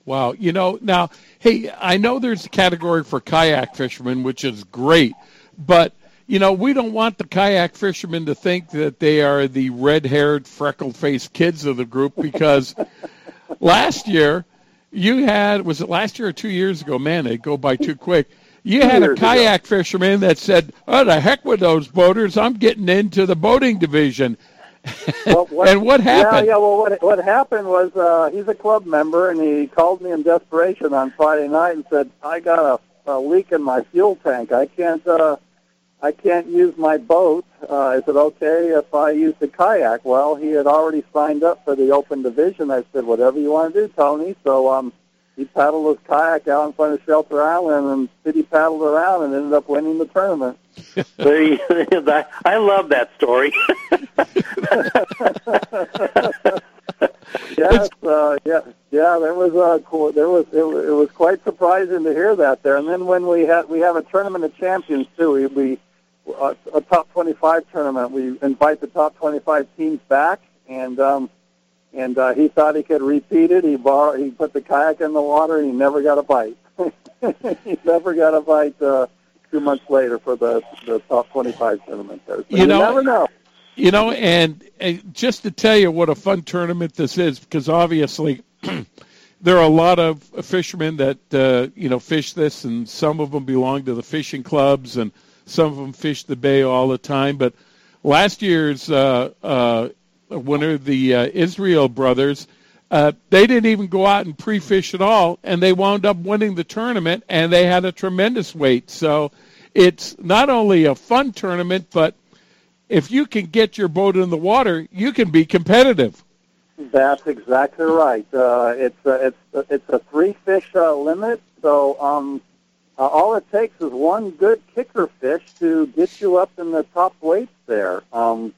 Wow, you know now, hey, I know there's a category for kayak fishermen, which is great, but you know we don't want the kayak fishermen to think that they are the red-haired, freckled-faced kids of the group because last year you had was it last year or two years ago? Man, they go by too quick. You had a kayak ago. fisherman that said, "Oh, the heck with those boaters! I'm getting into the boating division." Well, what, and what happened? Yeah, yeah. Well, what what happened was uh, he's a club member, and he called me in desperation on Friday night and said, "I got a, a leak in my fuel tank. I can't." Uh, I can't use my boat. Uh, is it okay if I use the kayak? Well, he had already signed up for the open division. I said, whatever you want to do, Tony. So um, he paddled his kayak out in front of Shelter Island, and City paddled around and ended up winning the tournament. I love that story. yes, uh, yeah, yeah. There was a cool, there was it, it was quite surprising to hear that there. And then when we had we have a tournament of champions too. We, we a, a top 25 tournament. We invite the top 25 teams back, and um, and uh, he thought he could repeat it. He bar he put the kayak in the water, and he never got a bite. he never got a bite uh, two months later for the the top 25 tournament there. So you, know, never know. You know, and, and just to tell you what a fun tournament this is, because obviously. there are a lot of fishermen that uh, you know fish this, and some of them belong to the fishing clubs, and some of them fish the bay all the time. But last year's uh, uh, winner, the uh, Israel brothers, uh, they didn't even go out and pre-fish at all, and they wound up winning the tournament, and they had a tremendous weight. So it's not only a fun tournament, but if you can get your boat in the water, you can be competitive. That's exactly right. Uh, it's a, it's a, it's a three fish uh, limit, so um, uh, all it takes is one good kicker fish to get you up in the top weights there. Um,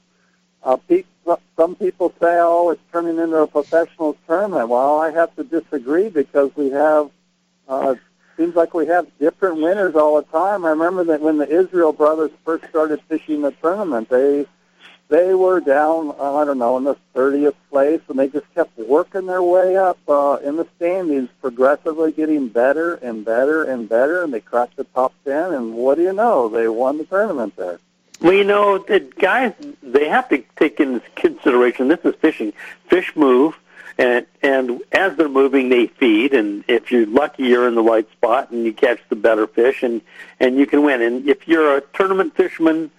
uh, pe- some people say, "Oh, it's turning into a professional tournament." Well, I have to disagree because we have uh, seems like we have different winners all the time. I remember that when the Israel brothers first started fishing the tournament, they they were down, uh, I don't know, in the 30th place, and they just kept working their way up uh, in the standings, progressively getting better and better and better, and they cracked the top 10, and what do you know? They won the tournament there. Well, you know, the guys, they have to take into consideration, this is fishing. Fish move, and and as they're moving, they feed, and if you're lucky, you're in the right spot, and you catch the better fish, and, and you can win. And if you're a tournament fisherman,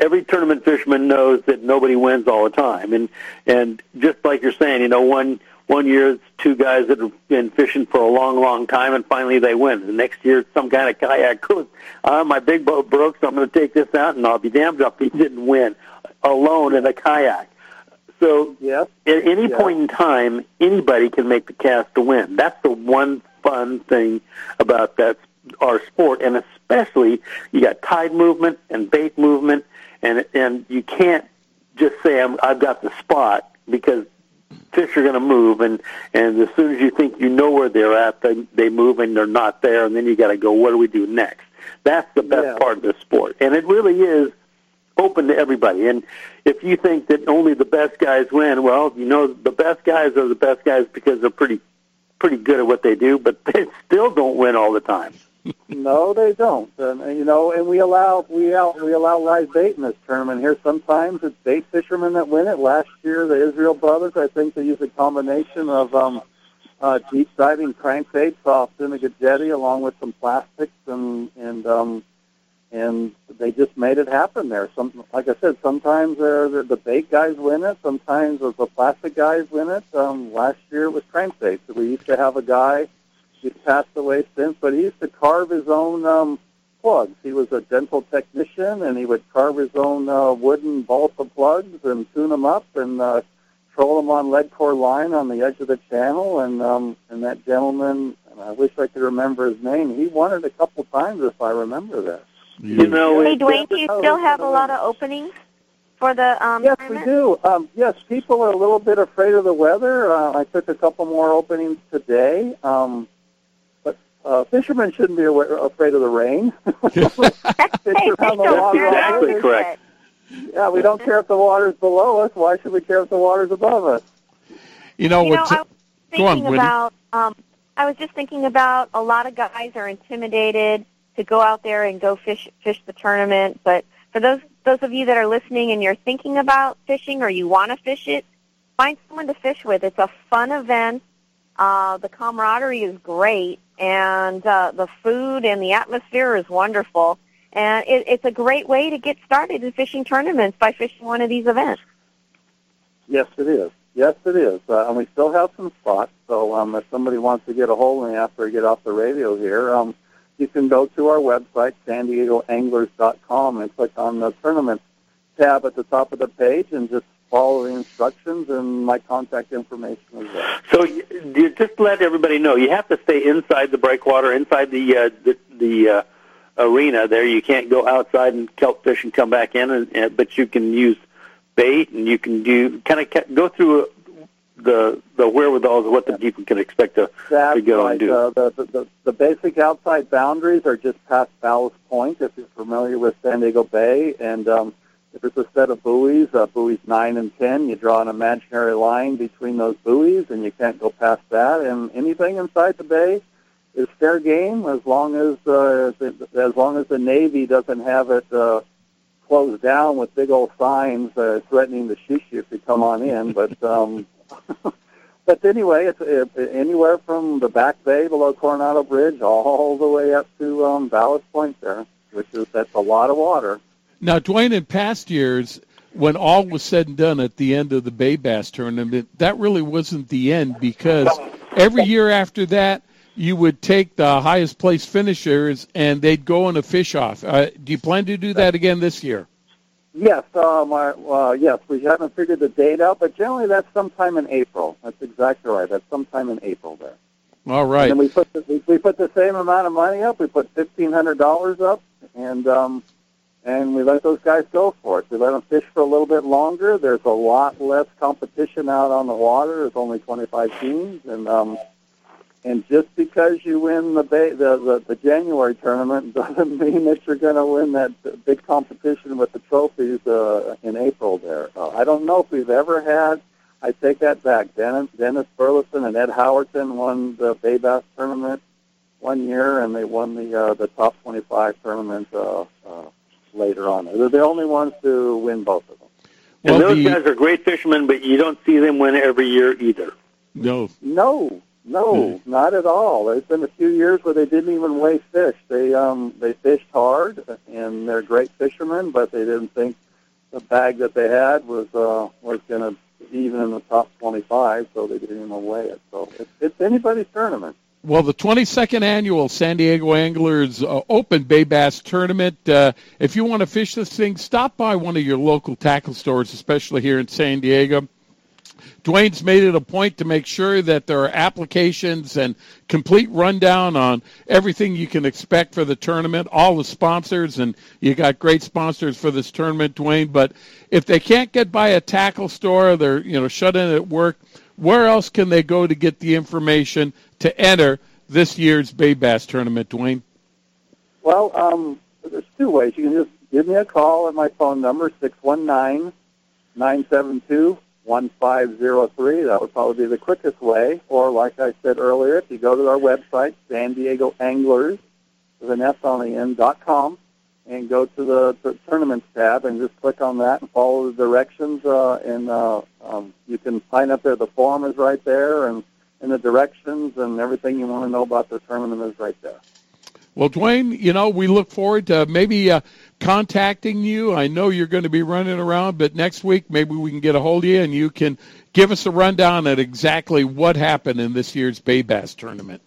every tournament fisherman knows that nobody wins all the time, and and just like you're saying, you know, one one year it's two guys that have been fishing for a long, long time, and finally they win. The next year, it's some kind of kayak goes, uh, my big boat broke, so I'm going to take this out, and I'll be damned if he didn't win alone in a kayak. So yes. at any point in time, anybody can make the cast to win. That's the one fun thing about that our sport, and especially you got tide movement and bait movement and and you can't just say I'm, I've got the spot because fish are going to move, and and as soon as you think you know where they're at, they they move and they're not there, and then you got to go. What do we do next? That's the best Yeah. part of the sport, and it really is open to everybody. And if you think that only the best guys win, well, you know the best guys are the best guys because they're pretty pretty good at what they do, but they still don't win all the time. No, they don't. And, you know, and we allow we out we allow live bait in this tournament here. Sometimes it's bait fishermen that win it. Last year, the Israel brothers, I think they used a combination of um, uh, deep diving crankbaits off Zuniga Jetty along with some plastics and and um, and they just made it happen there. Some, like I said, sometimes uh, the, the bait guys win it. Sometimes the plastic guys win it. Um, last year it was crankbaits. So we used to have a guy. He's passed away since, but he used to carve his own um, plugs. He was a dental technician, and he would carve his own uh, wooden balsa plugs and tune them up and uh, troll them on lead core line on the edge of the channel. And um, and that gentleman, and I wish I could remember his name. He won it a couple times, if I remember that. You know, Hey, Dwayne, do you still have a lot of openings for the um, Yes, we do. Um, yes, people are a little bit afraid of the weather. Uh, I took a couple more openings today. Um, but uh, fishermen shouldn't be aware, afraid of the rain. Fish around the water Exactly correct. Yeah, we don't care if the water's below us. Why should we care if the water's above us? You know You know, what? I was Go on, thinking about. Um, I was just thinking about a lot of guys are intimidated to go out there and go fish fish the tournament. But for those those of you that are listening and you're thinking about fishing or you want to fish it, find someone to fish with. It's a fun event. Uh, the camaraderie is great, and uh, the food and the atmosphere is wonderful. And it, it's a great way to get started in fishing tournaments by fishing one of these events. Yes, it is. Yes, it is. Uh, and we still have some spots. So um, if somebody wants to get a hold of me after I get off the radio here, um, you can go to our website, san diegoanglers.com, and click on the tournament tab at the top of the page and just follow the instructions and my contact information as well. So you, you just let everybody know you have to stay inside the breakwater, inside the uh, the, the uh, arena. There, you can't go outside and kelp fish and come back in. And, and but you can use bait, and you can do kind of go through the the wherewithals of what the people can expect to, That's to go right. and do. Uh, the, the, the, the basic outside boundaries are just past Ballast Point, if you're familiar with San Diego Bay. And um, if it's a set of buoys, uh, buoys 9 and 10, you draw an imaginary line between those buoys, and you can't go past that. And anything inside the bay is fair game as long as uh, the, as long as the Navy doesn't have it uh, closed down with big old signs uh, threatening to shoot you if you come on in. But um, but anyway, it's uh, anywhere from the back bay below Coronado Bridge all the way up to um, Ballast Point there, which is that's a lot of water. Now, Dwayne, in past years, when all was said and done at the end of the Bay Bass tournament, that really wasn't the end because every year after that, you would take the highest place finishers and they'd go on a fish off. Uh, do you plan to do that again this year? Yes, um, our, uh, yes, we haven't figured the date out, but generally that's sometime in April. That's exactly right. That's sometime in April there. All right. And we put the, we, we put the same amount of money up. We put fifteen hundred dollars up, and um, and we let those guys go for it. We let them fish for a little bit longer. There's a lot less competition out on the water. There's only twenty five teams, and um, and just because you win the, ba- the the the January tournament doesn't mean that you're going to win that big competition with the trophies uh, in April. There, uh, I don't know if we've ever had. I take that back. Dennis, Dennis Burleson and Ed Howerton won the Bay Bass tournament one year, and they won the uh, the top 25 tournament uh, later on. They're the only ones to win both of them. And Well, those the- guys are great fishermen, but you don't see them win every year either. No. No, no, not at all. There's been a few years where they didn't even weigh fish. They um they fished hard and they're great fishermen, but they didn't think the bag that they had was uh was going to even in the top 25, so they didn't even weigh it. So it's, it's anybody's tournament. Well, the 22nd annual San Diego Anglers uh, Open Bay Bass Tournament. Uh, if you want to fish this thing, stop by one of your local tackle stores, especially here in San Diego. Dwayne's made it a point to make sure that there are applications and complete rundown on everything you can expect for the tournament, all the sponsors, and you got great sponsors for this tournament, Dwayne. But if they can't get by a tackle store, they're you know shut in at work. Where else can they go to get the information to enter this year's Bay Bass tournament, Dwayne? Well, um, there's two ways. You can just give me a call at my phone number, six one nine nine seven two one five zero three. That would probably be the quickest way. Or, like I said earlier, if you go to our website, San Diego Anglers, with an S on the end, dot com, and go to the, tournaments tab and just click on that and follow the directions. Uh, and uh, um, you can sign up there. The form is right there, and, and the directions and everything you want to know about the tournament is right there. Well, Dwayne, you know, we look forward to maybe uh, contacting you. I know you're going to be running around, but next week maybe we can get a hold of you and you can give us a rundown at exactly what happened in this year's Bay Bass tournament.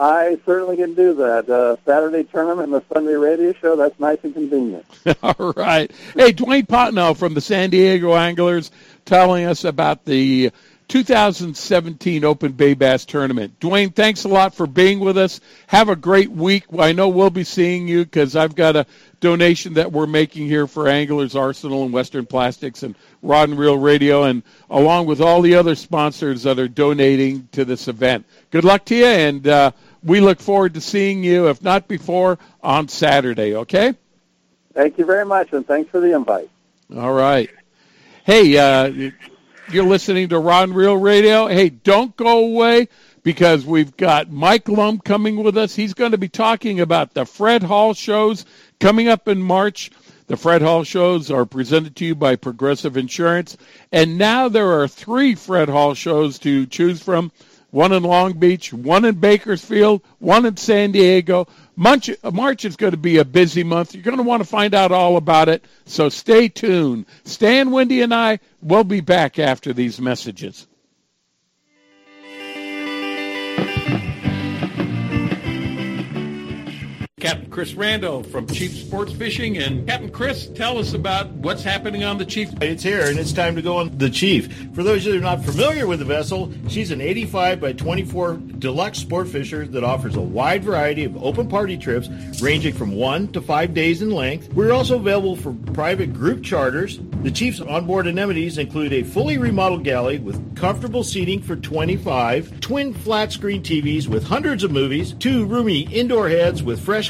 I certainly can do that. Uh, Saturday tournament and the Sunday radio show, that's nice and convenient. All right. Hey, Dwayne Potnell from the San Diego Anglers telling us about the 2017 Open Bay Bass Tournament. Dwayne, thanks a lot for being with us. Have a great week. I know we'll be seeing you because I've got a donation that we're making here for Anglers Arsenal and Western Plastics and Rod and Reel Radio, and along with all the other sponsors that are donating to this event. Good luck to you, and uh, we look forward to seeing you, if not before, on Saturday, okay? Thank you very much, and thanks for the invite. All right. Hey, uh, you're listening to Rod Reel Radio. Hey, don't go away because we've got Mike Lum coming with us. He's going to be talking about the Fred Hall shows coming up in March. The Fred Hall shows are presented to you by Progressive Insurance. And now there are three Fred Hall shows to choose from one in Long Beach, one in Bakersfield, one in San Diego. March, March is going to be a busy month. You're going to want to find out all about it, so stay tuned. Stan, Wendy, and I will be back after these messages. Captain Chris Rando from Chief Sports Fishing. And Captain Chris, tell us about what's happening on the Chief. It's here, and it's time to go on the Chief. For those of you that are not familiar with the vessel, she's an 85 by 24 deluxe sport fisher that offers a wide variety of open party trips ranging from one to five days in length. We're also available for private group charters. The Chief's onboard amenities include a fully remodeled galley with comfortable seating for 25, twin flat screen TVs with hundreds of movies, two roomy indoor heads with fresh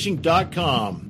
chiefsportfishing.com.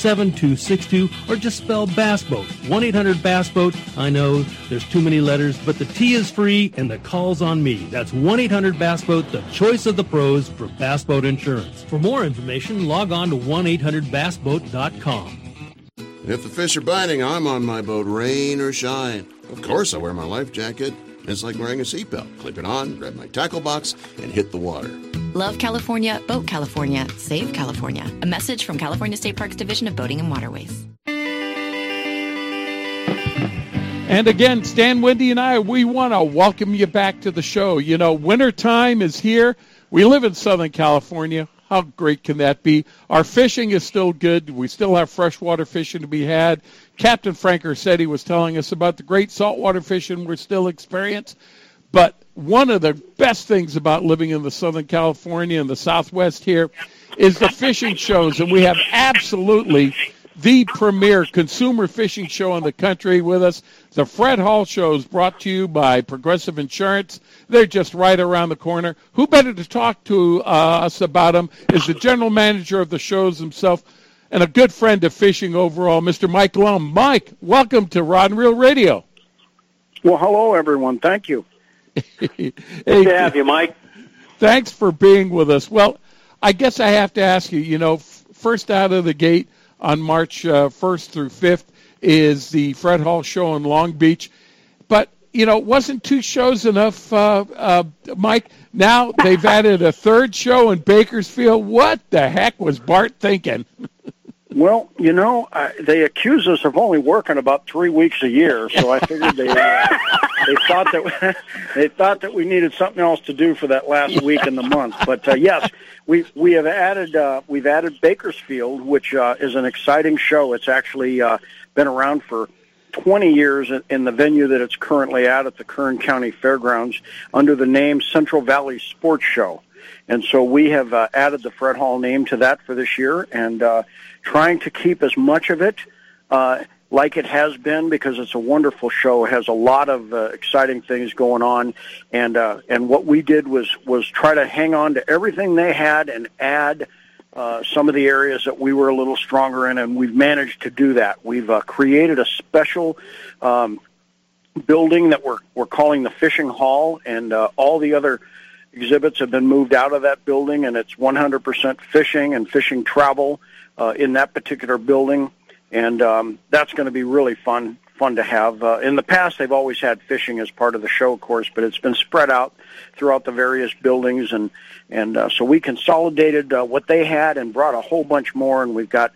7262 or just spell Bass Boat. 1-800 Bass Boat. I know there's too many letters, but the T is free and the call's on me. That's 1-800 Bass Boat, the choice of the pros for bass boat insurance. For more information, log on to 1-800bassboat.com. If the fish are biting, I'm on my boat, rain or shine. Of course, I wear my life jacket. It's like wearing a seatbelt. Clip it on, grab my tackle box, and hit the water. Love California, Boat California, Save California. A message from California State Parks Division of Boating and Waterways. And again, Stan Wendy and I, we want to welcome you back to the show. You know, wintertime is here. We live in Southern California. How great can that be? Our fishing is still good. We still have freshwater fishing to be had. Captain Frank Ursitti was telling us about the great saltwater fishing we're still experiencing. But one of the best things about living in the Southern California and the Southwest here is the fishing shows, and we have absolutely the premier consumer fishing show in the country with us. The Fred Hall Show is brought to you by Progressive Insurance. They're just right around the corner. Who better to talk to uh, us about them is the general manager of the shows himself and a good friend of fishing overall, Mr. Mike Lum. Mike, welcome to Rod and Reel Radio. Well, hello, everyone. Thank you. Hey, Good to have you, Mike. Thanks for being with us. Well, I guess I have to ask you, you know, f- first out of the gate on March uh, 1st through 5th is the Fred Hall Show in Long Beach. But, you know, wasn't two shows enough, uh, uh, Mike? Now they've added a third show in Bakersfield. What the heck was Bart thinking? Well, you know, I, they accuse us of only working about three weeks a year, so I figured they uh, they thought that they thought that we needed something else to do for that last week in the month. But uh, yes, we we have added uh, we've added Bakersfield, which uh, is an exciting show. It's actually uh, been around for 20 years in- the venue that it's currently at at the Kern County Fairgrounds under the name Central Valley Sports Show. And so we have uh, added the Fred Hall name to that for this year and uh, trying to keep as much of it uh, like it has been because it's a wonderful show. It has a lot of uh, exciting things going on. And, uh, and what we did was, was try to hang on to everything they had and add uh, some of the areas that we were a little stronger in, and we've managed to do that. We've uh, created a special um, building that we're we're calling the fishing hall, and uh, all the other exhibits have been moved out of that building, and it's 100% fishing and fishing travel uh, in that particular building, and um, that's going to be really fun fun to have. Uh, in the past, they've always had fishing as part of the show, of course, but it's been spread out throughout the various buildings, and and uh, so we consolidated uh, what they had and brought a whole bunch more. And we've got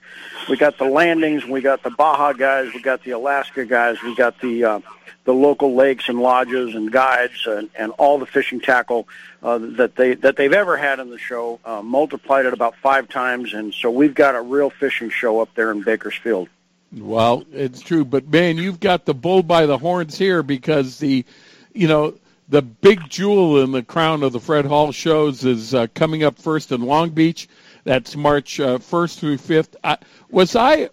we got the landings, we got the Baja guys, we got the Alaska guys, we got the uh, the local lakes and lodges and guides and, and all the fishing tackle uh, that they that they've ever had in the show, uh, multiplied it about five times, and so we've got a real fishing show up there in Bakersfield. Well, it's true, but man, you've got the bull by the horns here because the, you know, the big jewel in the crown of the Fred Hall shows is uh, coming up first in Long Beach. That's March uh, 1st through 5th. I, was I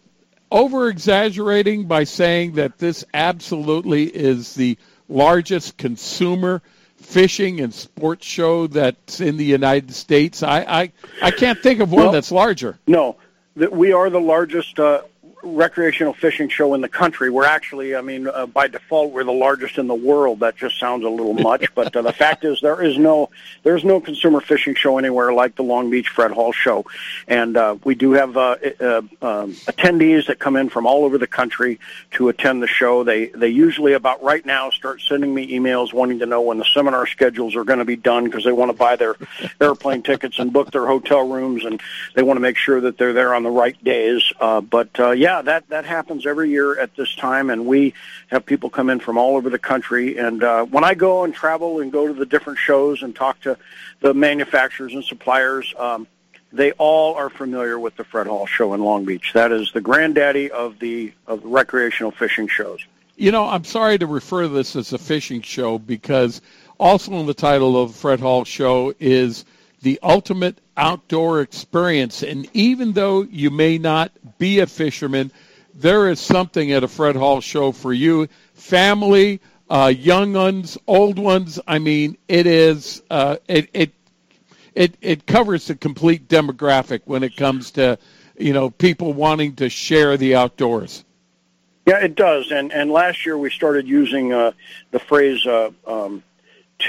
over exaggerating by saying that this absolutely is the largest consumer fishing and sports show that's in the United States? I I, I can't think of one Well- that's larger. No, that we are the largest uh, recreational fishing show in the country. We're actually, I mean, uh, by default, we're the largest in the world. That just sounds a little much, but uh, the fact is, there is no there's no consumer fishing show anywhere like the Long Beach Fred Hall Show, and uh, we do have uh, uh, um, attendees that come in from all over the country to attend the show. They they usually about right now start sending me emails wanting to know when the seminar schedules are going to be done because they want to buy their airplane tickets and book their hotel rooms, and they want to make sure that they're there on the right days. Uh, but uh, yeah, that that happens every year at this time, and we have people come in from all over the country. And uh, when I go and travel and go to the different shows and talk to the manufacturers and suppliers. Um, they all are familiar with the Fred Hall Show in Long Beach. That is the granddaddy of the of the recreational fishing shows. You know, I'm sorry to refer to this as a fishing show because also in the title of the Fred Hall Show is the ultimate outdoor experience. And even though you may not be a fisherman, there is something at a Fred Hall Show for you. Family, uh, young ones, old ones. I mean, it is uh, it it it it covers the complete demographic when it comes to you know people wanting to share the outdoors. Yeah, it does. And and last year we started using uh, the phrase uh, um,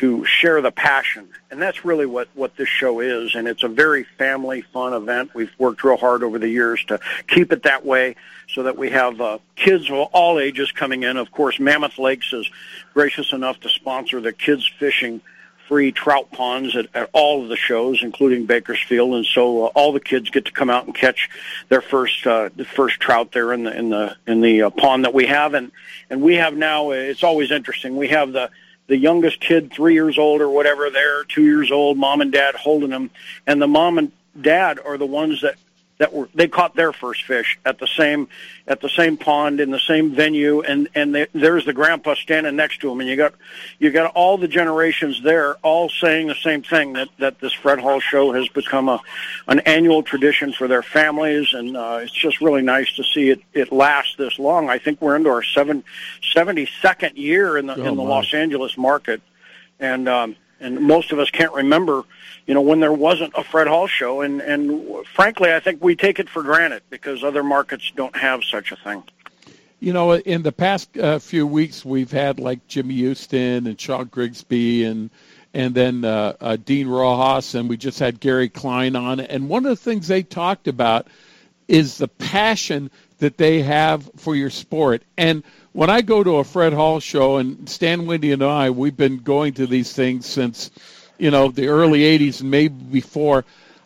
to share the passion, and that's really what what this show is. And it's a very family fun event. We've worked real hard over the years to keep it that way, so that we have uh, kids of all ages coming in. Of course, Mammoth Lakes is gracious enough to sponsor the kids fishing free trout ponds at, at all of the shows, including Bakersfield, and so uh, all the kids get to come out and catch their first uh, the first trout there in the in the in the uh, pond that we have, and and we have now. uh, It's always interesting. We have the the youngest kid, three years old or whatever, they're two years old, mom and dad holding them, and the mom and dad are the ones that that were they caught their first fish at the same at the same pond in the same venue and and they, there's the grandpa standing next to him and you got you got all the generations there all saying the same thing that that this Fred Hall show has become a an annual tradition for their families and uh, it's just really nice to see it it last this long I think we're into our seven seventy second year in the Oh, in the my. Los Angeles market and um and most of us can't remember, you know, when there wasn't a Fred Hall show, and and frankly, I think we take it for granted because other markets don't have such a thing. You know, in the past uh, few weeks, we've had like Jimmy Houston and Shaw Grigsby and and then uh, uh, Dean Rojas, and we just had Gary Klein on. And one of the things they talked about is the passion that they have for your sport. And when I go to a Fred Hall show, and Stan Wendy and I, we've been going to these things since, you know, the early 80s and maybe before.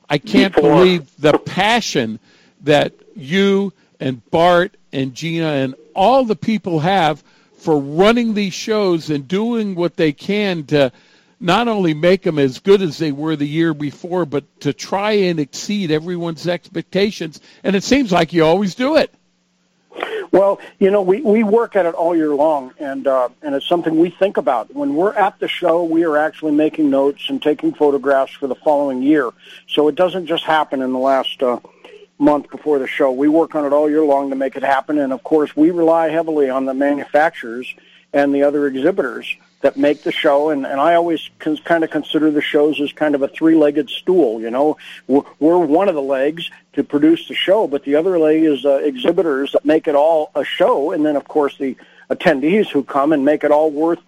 I can't Before. believe the passion that you and Bart and Gina and all the people have for running these shows and doing what they can to not only make them as good as they were the year before, but to try and exceed everyone's expectations. And it seems like you always do it. Well, you know, we, we work at it all year long, and uh, and it's something we think about. When we're at the show, we are actually making notes and taking photographs for the following year. So it doesn't just happen in the last uh, month before the show. We work on it all year long to make it happen, and of course, we rely heavily on the manufacturers and the other exhibitors that make the show. And, and I always con- kind of consider the shows as kind of a three-legged stool. You know, we're, we're one of the legs to produce the show, but the other leg is uh, exhibitors that make it all a show, and then of course the attendees who come and make it all worth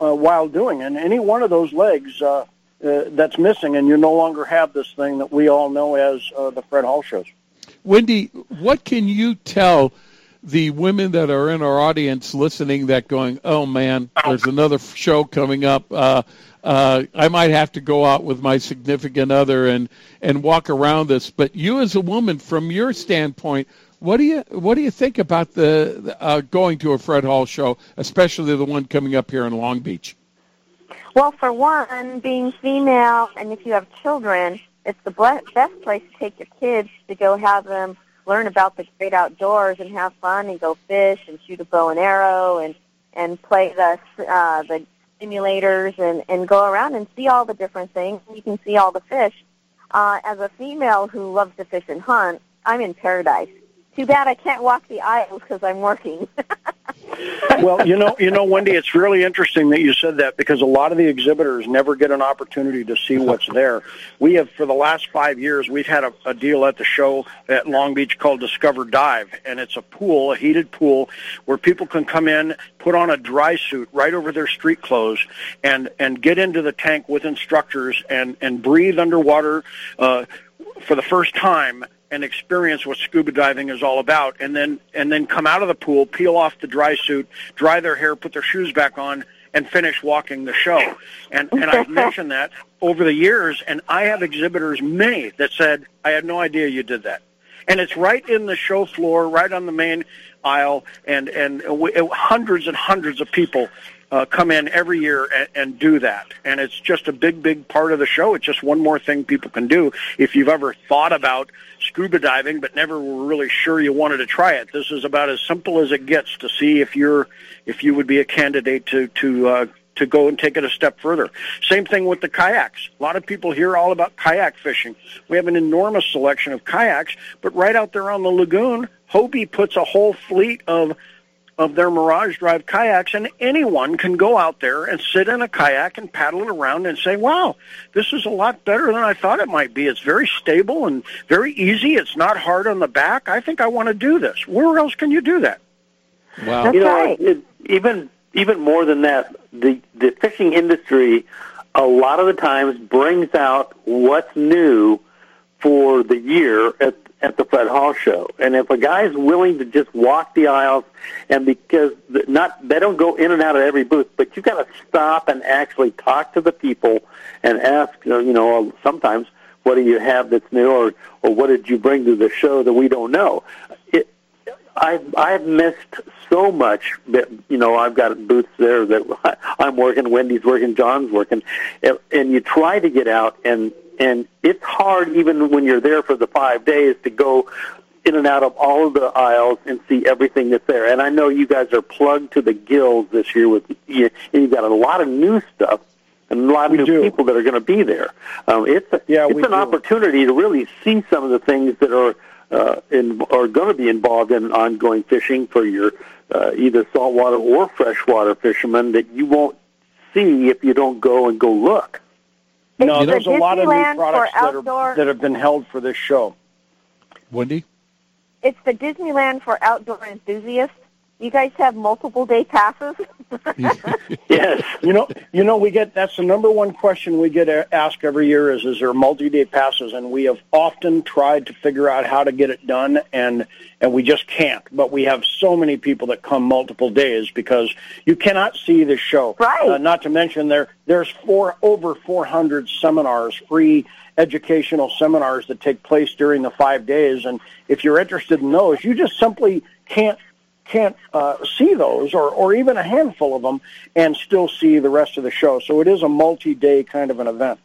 uh, while doing. And any one of those legs uh, uh, that's missing, and you no longer have this thing that we all know as uh, the Fred Hall shows. Wendy, what can you tell the women that are in our audience listening that going, oh man, there's another show coming up. Uh, uh, I might have to go out with my significant other and, and walk around this. But you, as a woman, from your standpoint, what do you what do you think about the uh, going to a Fred Hall show, especially the one coming up here in Long Beach? Well, for one, being female, and if you have children, it's the best place to take your kids to go have them learn about the great outdoors and have fun and go fish and shoot a bow and arrow and and play the uh, the simulators and and go around and see all the different things. You can see all the fish. Uh, as a female who loves to fish and hunt, I'm in paradise. Too bad I can't walk the aisles because I'm working. well, you know, you know, Wendy, it's really interesting that you said that because a lot of the exhibitors never get an opportunity to see what's there. We have, for the last five years, we've had a, a deal at the show at Long Beach called Discover Dive, and it's a pool, a heated pool, where people can come in, put on a dry suit right over their street clothes, and and get into the tank with instructors and and breathe underwater uh, for the first time and experience what scuba diving is all about and then and then come out of the pool peel off the dry suit dry their hair put their shoes back on and finish walking the show. And and i've mentioned that over the years and i have exhibitors many that said i had no idea you did that. And it's right in the show floor right on the main aisle and and we, hundreds and hundreds of people uh, come in every year and, and do that. And it's just a big, big part of the show. It's just one more thing people can do. If you've ever thought about scuba diving but never were really sure you wanted to try it, this is about as simple as it gets to see if you're if you would be a candidate to to uh, to go and take it a step further. Same thing with the kayaks. A lot of people hear all about kayak fishing. We have an enormous selection of kayaks, but right out there on the lagoon, Hobie puts a whole fleet of of their Mirage Drive kayaks, and anyone can go out there and sit in a kayak and paddle it around and say, wow, this is a lot better than I thought it might be. It's very stable and very easy. It's not hard on the back. I think I want to do this. Where else can you do that? Wow. you know, it, even even more than that, the the fishing industry a lot of the times brings out what's new for the year at at the Fred Hall show. And if a guy's willing to just walk the aisles, and because not they don't go in and out of every booth, but you've got to stop and actually talk to the people and ask, uh, you know, sometimes what do you have that's new, or or what did you bring to the show that we don't know. It, I've I've missed so much that you know I've got booths there that I'm working, Wendy's working, John's working, and, and you try to get out and and it's hard even when you're there for the five days to go in and out of all of the aisles and see everything that's there. And I know you guys are plugged to the gills this year with you, and you've got a lot of new stuff and a lot of new people that are going to be there. Um, it's a, Yeah, it's an do. opportunity to really see some of the things that are uh, in, are going to be involved in ongoing fishing for your uh, either saltwater or freshwater fishermen that you won't see if you don't go and go look. No, It's there's the a lot of new products that, outdoor- are, that have been held for this show. Wendy? It's the Disneyland for outdoor enthusiasts. You guys have multiple day passes. yes. You know, you know, we get that's the number one question we get asked every year is, is there multi-day passes? And we have often tried to figure out how to get it done, and and we just can't. But we have so many people that come multiple days because you cannot see the show. Right. Uh, not to mention there there's four over 400 seminars, free educational seminars that take place during the five days, and if you're interested in those, you just simply can't can't uh, see those or, or even a handful of them and still see the rest of the show. So it is a multi-day kind of an event.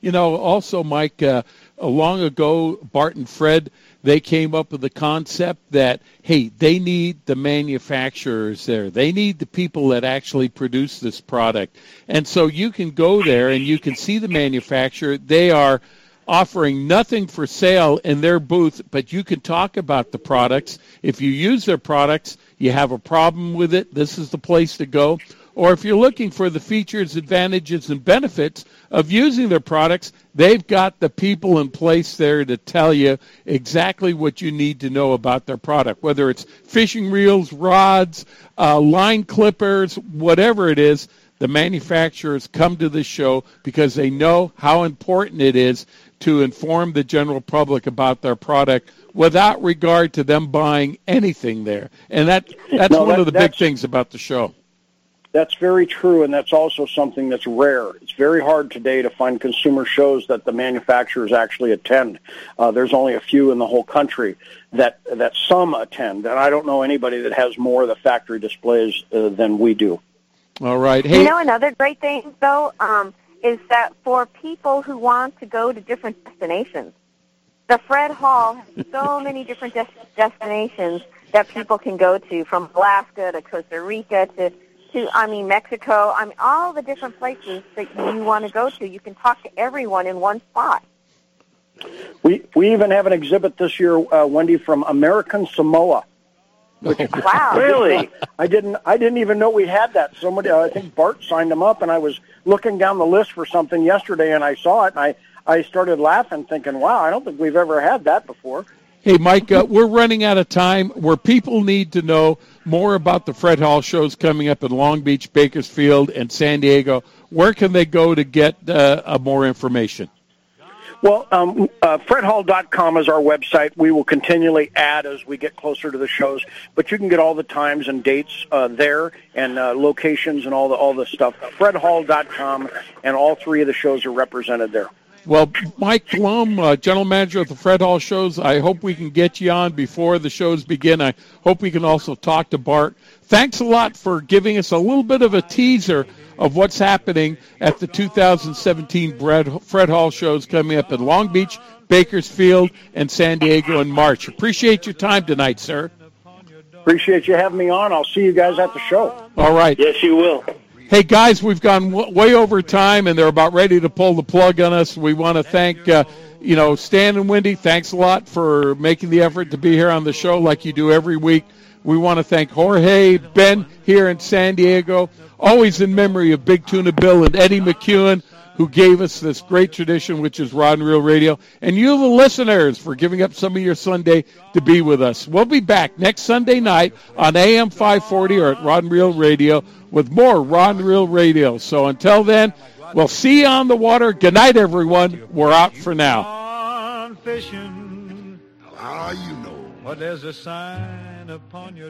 You know, also, Mike, uh, long ago, Bart and Fred, they came up with the concept that, hey, they need the manufacturers there. They need the people that actually produce this product. And so you can go there and you can see the manufacturer. They are offering nothing for sale in their booth, but you can talk about the products. If you use their products, you have a problem with it, this is the place to go. Or if you're looking for the features, advantages, and benefits of using their products, they've got the people in place there to tell you exactly what you need to know about their product, whether it's fishing reels, rods, uh, line clippers, whatever it is. The manufacturers come to the show because they know how important it is to inform the general public about their product without regard to them buying anything there. And that that's No, one that- of the big things about the show. That's very true, and that's also something that's rare. It's very hard today to find consumer shows that the manufacturers actually attend. Uh, there's only a few in the whole country that that some attend, and I don't know anybody that has more of the factory displays uh, than we do. All right. You know, another great thing though um, is that for people who want to go to different destinations, the Fred Hall has so many different des- destinations that people can go to, from Alaska to Costa Rica to to I mean Mexico. I mean all the different places that you want to go to. You can talk to everyone in one spot. We we even have an exhibit this year, uh, Wendy, from American Samoa. Which, Wow. Really? I didn't. I didn't even know we had that. Somebody, I think Bart signed them up, and I was looking down the list for something yesterday, and I saw it, and I I started laughing, thinking, "Wow, I don't think we've ever had that before." Hey, Mike, uh, we're running out of time. Where people need to know more about the Fred Hall shows coming up in Long Beach, Bakersfield, and San Diego, where can they go to get uh, more information? Well, um, uh, FredHall.com is our website. We will continually add as we get closer to the shows, but you can get all the times and dates uh, there and uh, locations and all the all the stuff. FredHall.com, and all three of the shows are represented there. Well, Mike Lum, uh, general manager of the Fred Hall shows, I hope we can get you on before the shows begin. I hope we can also talk to Bart. Thanks a lot for giving us a little bit of a teaser of what's happening at the 2017 Fred Hall shows coming up in Long Beach, Bakersfield, and San Diego in March. Appreciate your time tonight, sir. Appreciate you having me on. I'll see you guys at the show. All right. Yes, you will. Hey guys, we've gone w- way over time, and they're about ready to pull the plug on us. We want to thank, uh, you know, Stan and Wendy. Thanks a lot for making the effort to be here on the show, like you do every week. We want to thank Jorge, Ben here in San Diego, always in memory of Big Tuna Bill and Eddie McEwen, who gave us this great tradition, which is Rod and Reel Radio, and you, the listeners, for giving up some of your Sunday to be with us. We'll be back next Sunday night on AM 540 or at Rod and Reel Radio with more Rod and Reel Radio. So until then, we'll see you on the water. Good night, everyone. We're out for now. Fishing. How you know? What there's a sign upon your